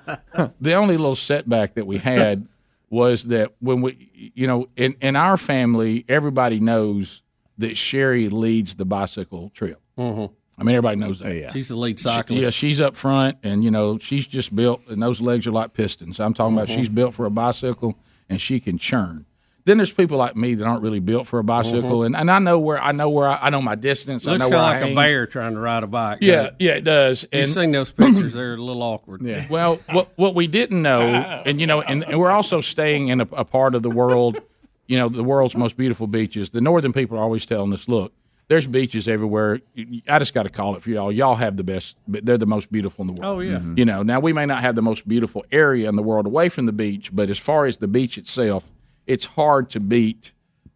the only little setback that we had was that when we you know in in our family everybody knows that Sherry leads the bicycle trip. Mhm. I mean, everybody knows that. Yeah. She's the lead She- cyclist. yeah, she's up front, and you know she's just built, and those legs are like pistons. I'm talking about Mhm. she's built for a bicycle, and she can churn. Then there's people like me that aren't really built for a bicycle, Mhm. and, and I know where I know where I, I know my distance. Looks I know kind where of like I a bear trying to ride a bike. Yeah, yeah, it does. You've And- seen those pictures; they're a little awkward. Yeah. Well, what what we didn't know, and you know, and, and we're also staying in a, a part of the world, you know, the world's most beautiful beaches. The northern people are always telling us, look, there's beaches everywhere. I just got to call it for y'all. Y'all have the best. They're the most beautiful in the world. Oh, yeah. Mhm. You know, now we may not have the most beautiful area in the world away from the beach, but as far as the beach itself, it's hard to beat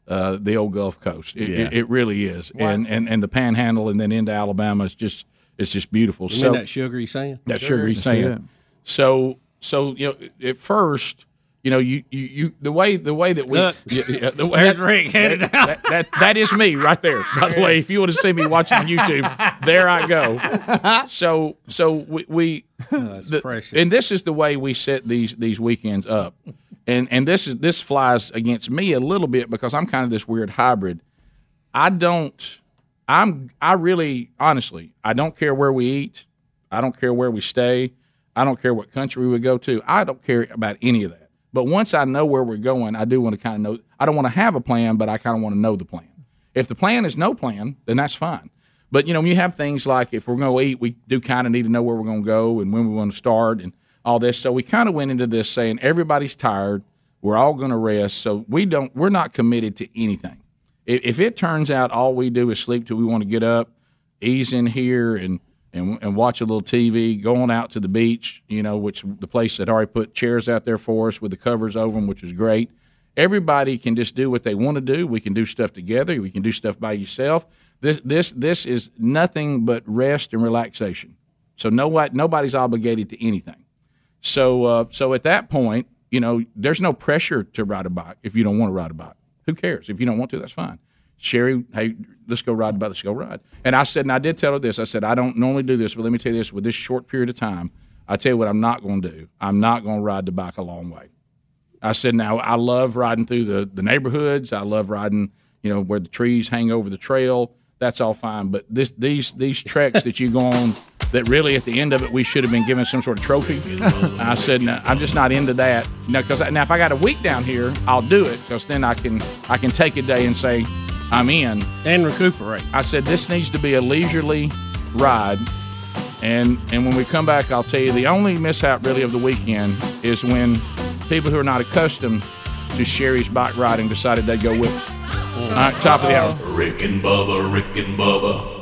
uh, the old Gulf Coast. It, Yeah. it, it really is, Why and, and and the Panhandle, and then into Alabama is just it's just beautiful. You so mean that sugary sand? that Sure. sugary That's sand. it. So so you know at first. You know, you, you, you the way the way that we Look. yeah, yeah, the way There's Rick headed that, out. that, that, that is me right there. By the way, if you want to see me watching YouTube, there I go. So so we, we the- precious. and this is the way we set these these weekends up, and and this is this flies against me a little bit because I'm kind of this weird hybrid. I don't. I'm. I really, honestly, I don't care where we eat. I don't care where we stay. I don't care what country we go to. I don't care about any of that. But once I know where we're going, I do want to kind of know. I don't want to have a plan, but I kind of want to know the plan. If the plan is no plan, then that's fine. But you know, when you have things like if we're going to eat, we do kind of need to know where we're going to go and when we want to start and all this. So we kind of went into this saying everybody's tired. We're all going to rest. So we don't. We're not committed to anything. If, if it turns out all we do is sleep till we want to get up, ease in here and and and watch a little TV, going out to the beach, you know, which the place that already put chairs out there for us with the covers over them, which is great. Everybody can just do what they want to do. We can do stuff together. We can do stuff by yourself. This this this is nothing but rest and relaxation. So no what nobody's obligated to anything. So uh, so at that point, you know, there's no pressure to ride a bike if you don't want to ride a bike. Who cares? If you don't want to, that's fine. Sherry, hey, let's go ride a bike. Let's go ride. And I said, and I did tell her this. I said, I don't normally do this, but let me tell you this: with this short period of time, I tell you what, I'm not going to do. I'm not going to ride the bike a long way. I said, now I love riding through the, the neighborhoods. I love riding, you know, where the trees hang over the trail. That's all fine. But this, these these treks that you go on, that really at the end of it we should have been given some sort of trophy. I said, no, I'm just not into that. Now, because now if I got a week down here, I'll do it because then I can I can take a day and say I'm in and recuperate. I said this needs to be a leisurely ride. And and when we come back, I'll tell you the only mishap really of the weekend is when people who are not accustomed to Sherry's bike riding decided they'd go with. All right, top of the hour. Rick and Bubba, Rick and Bubba.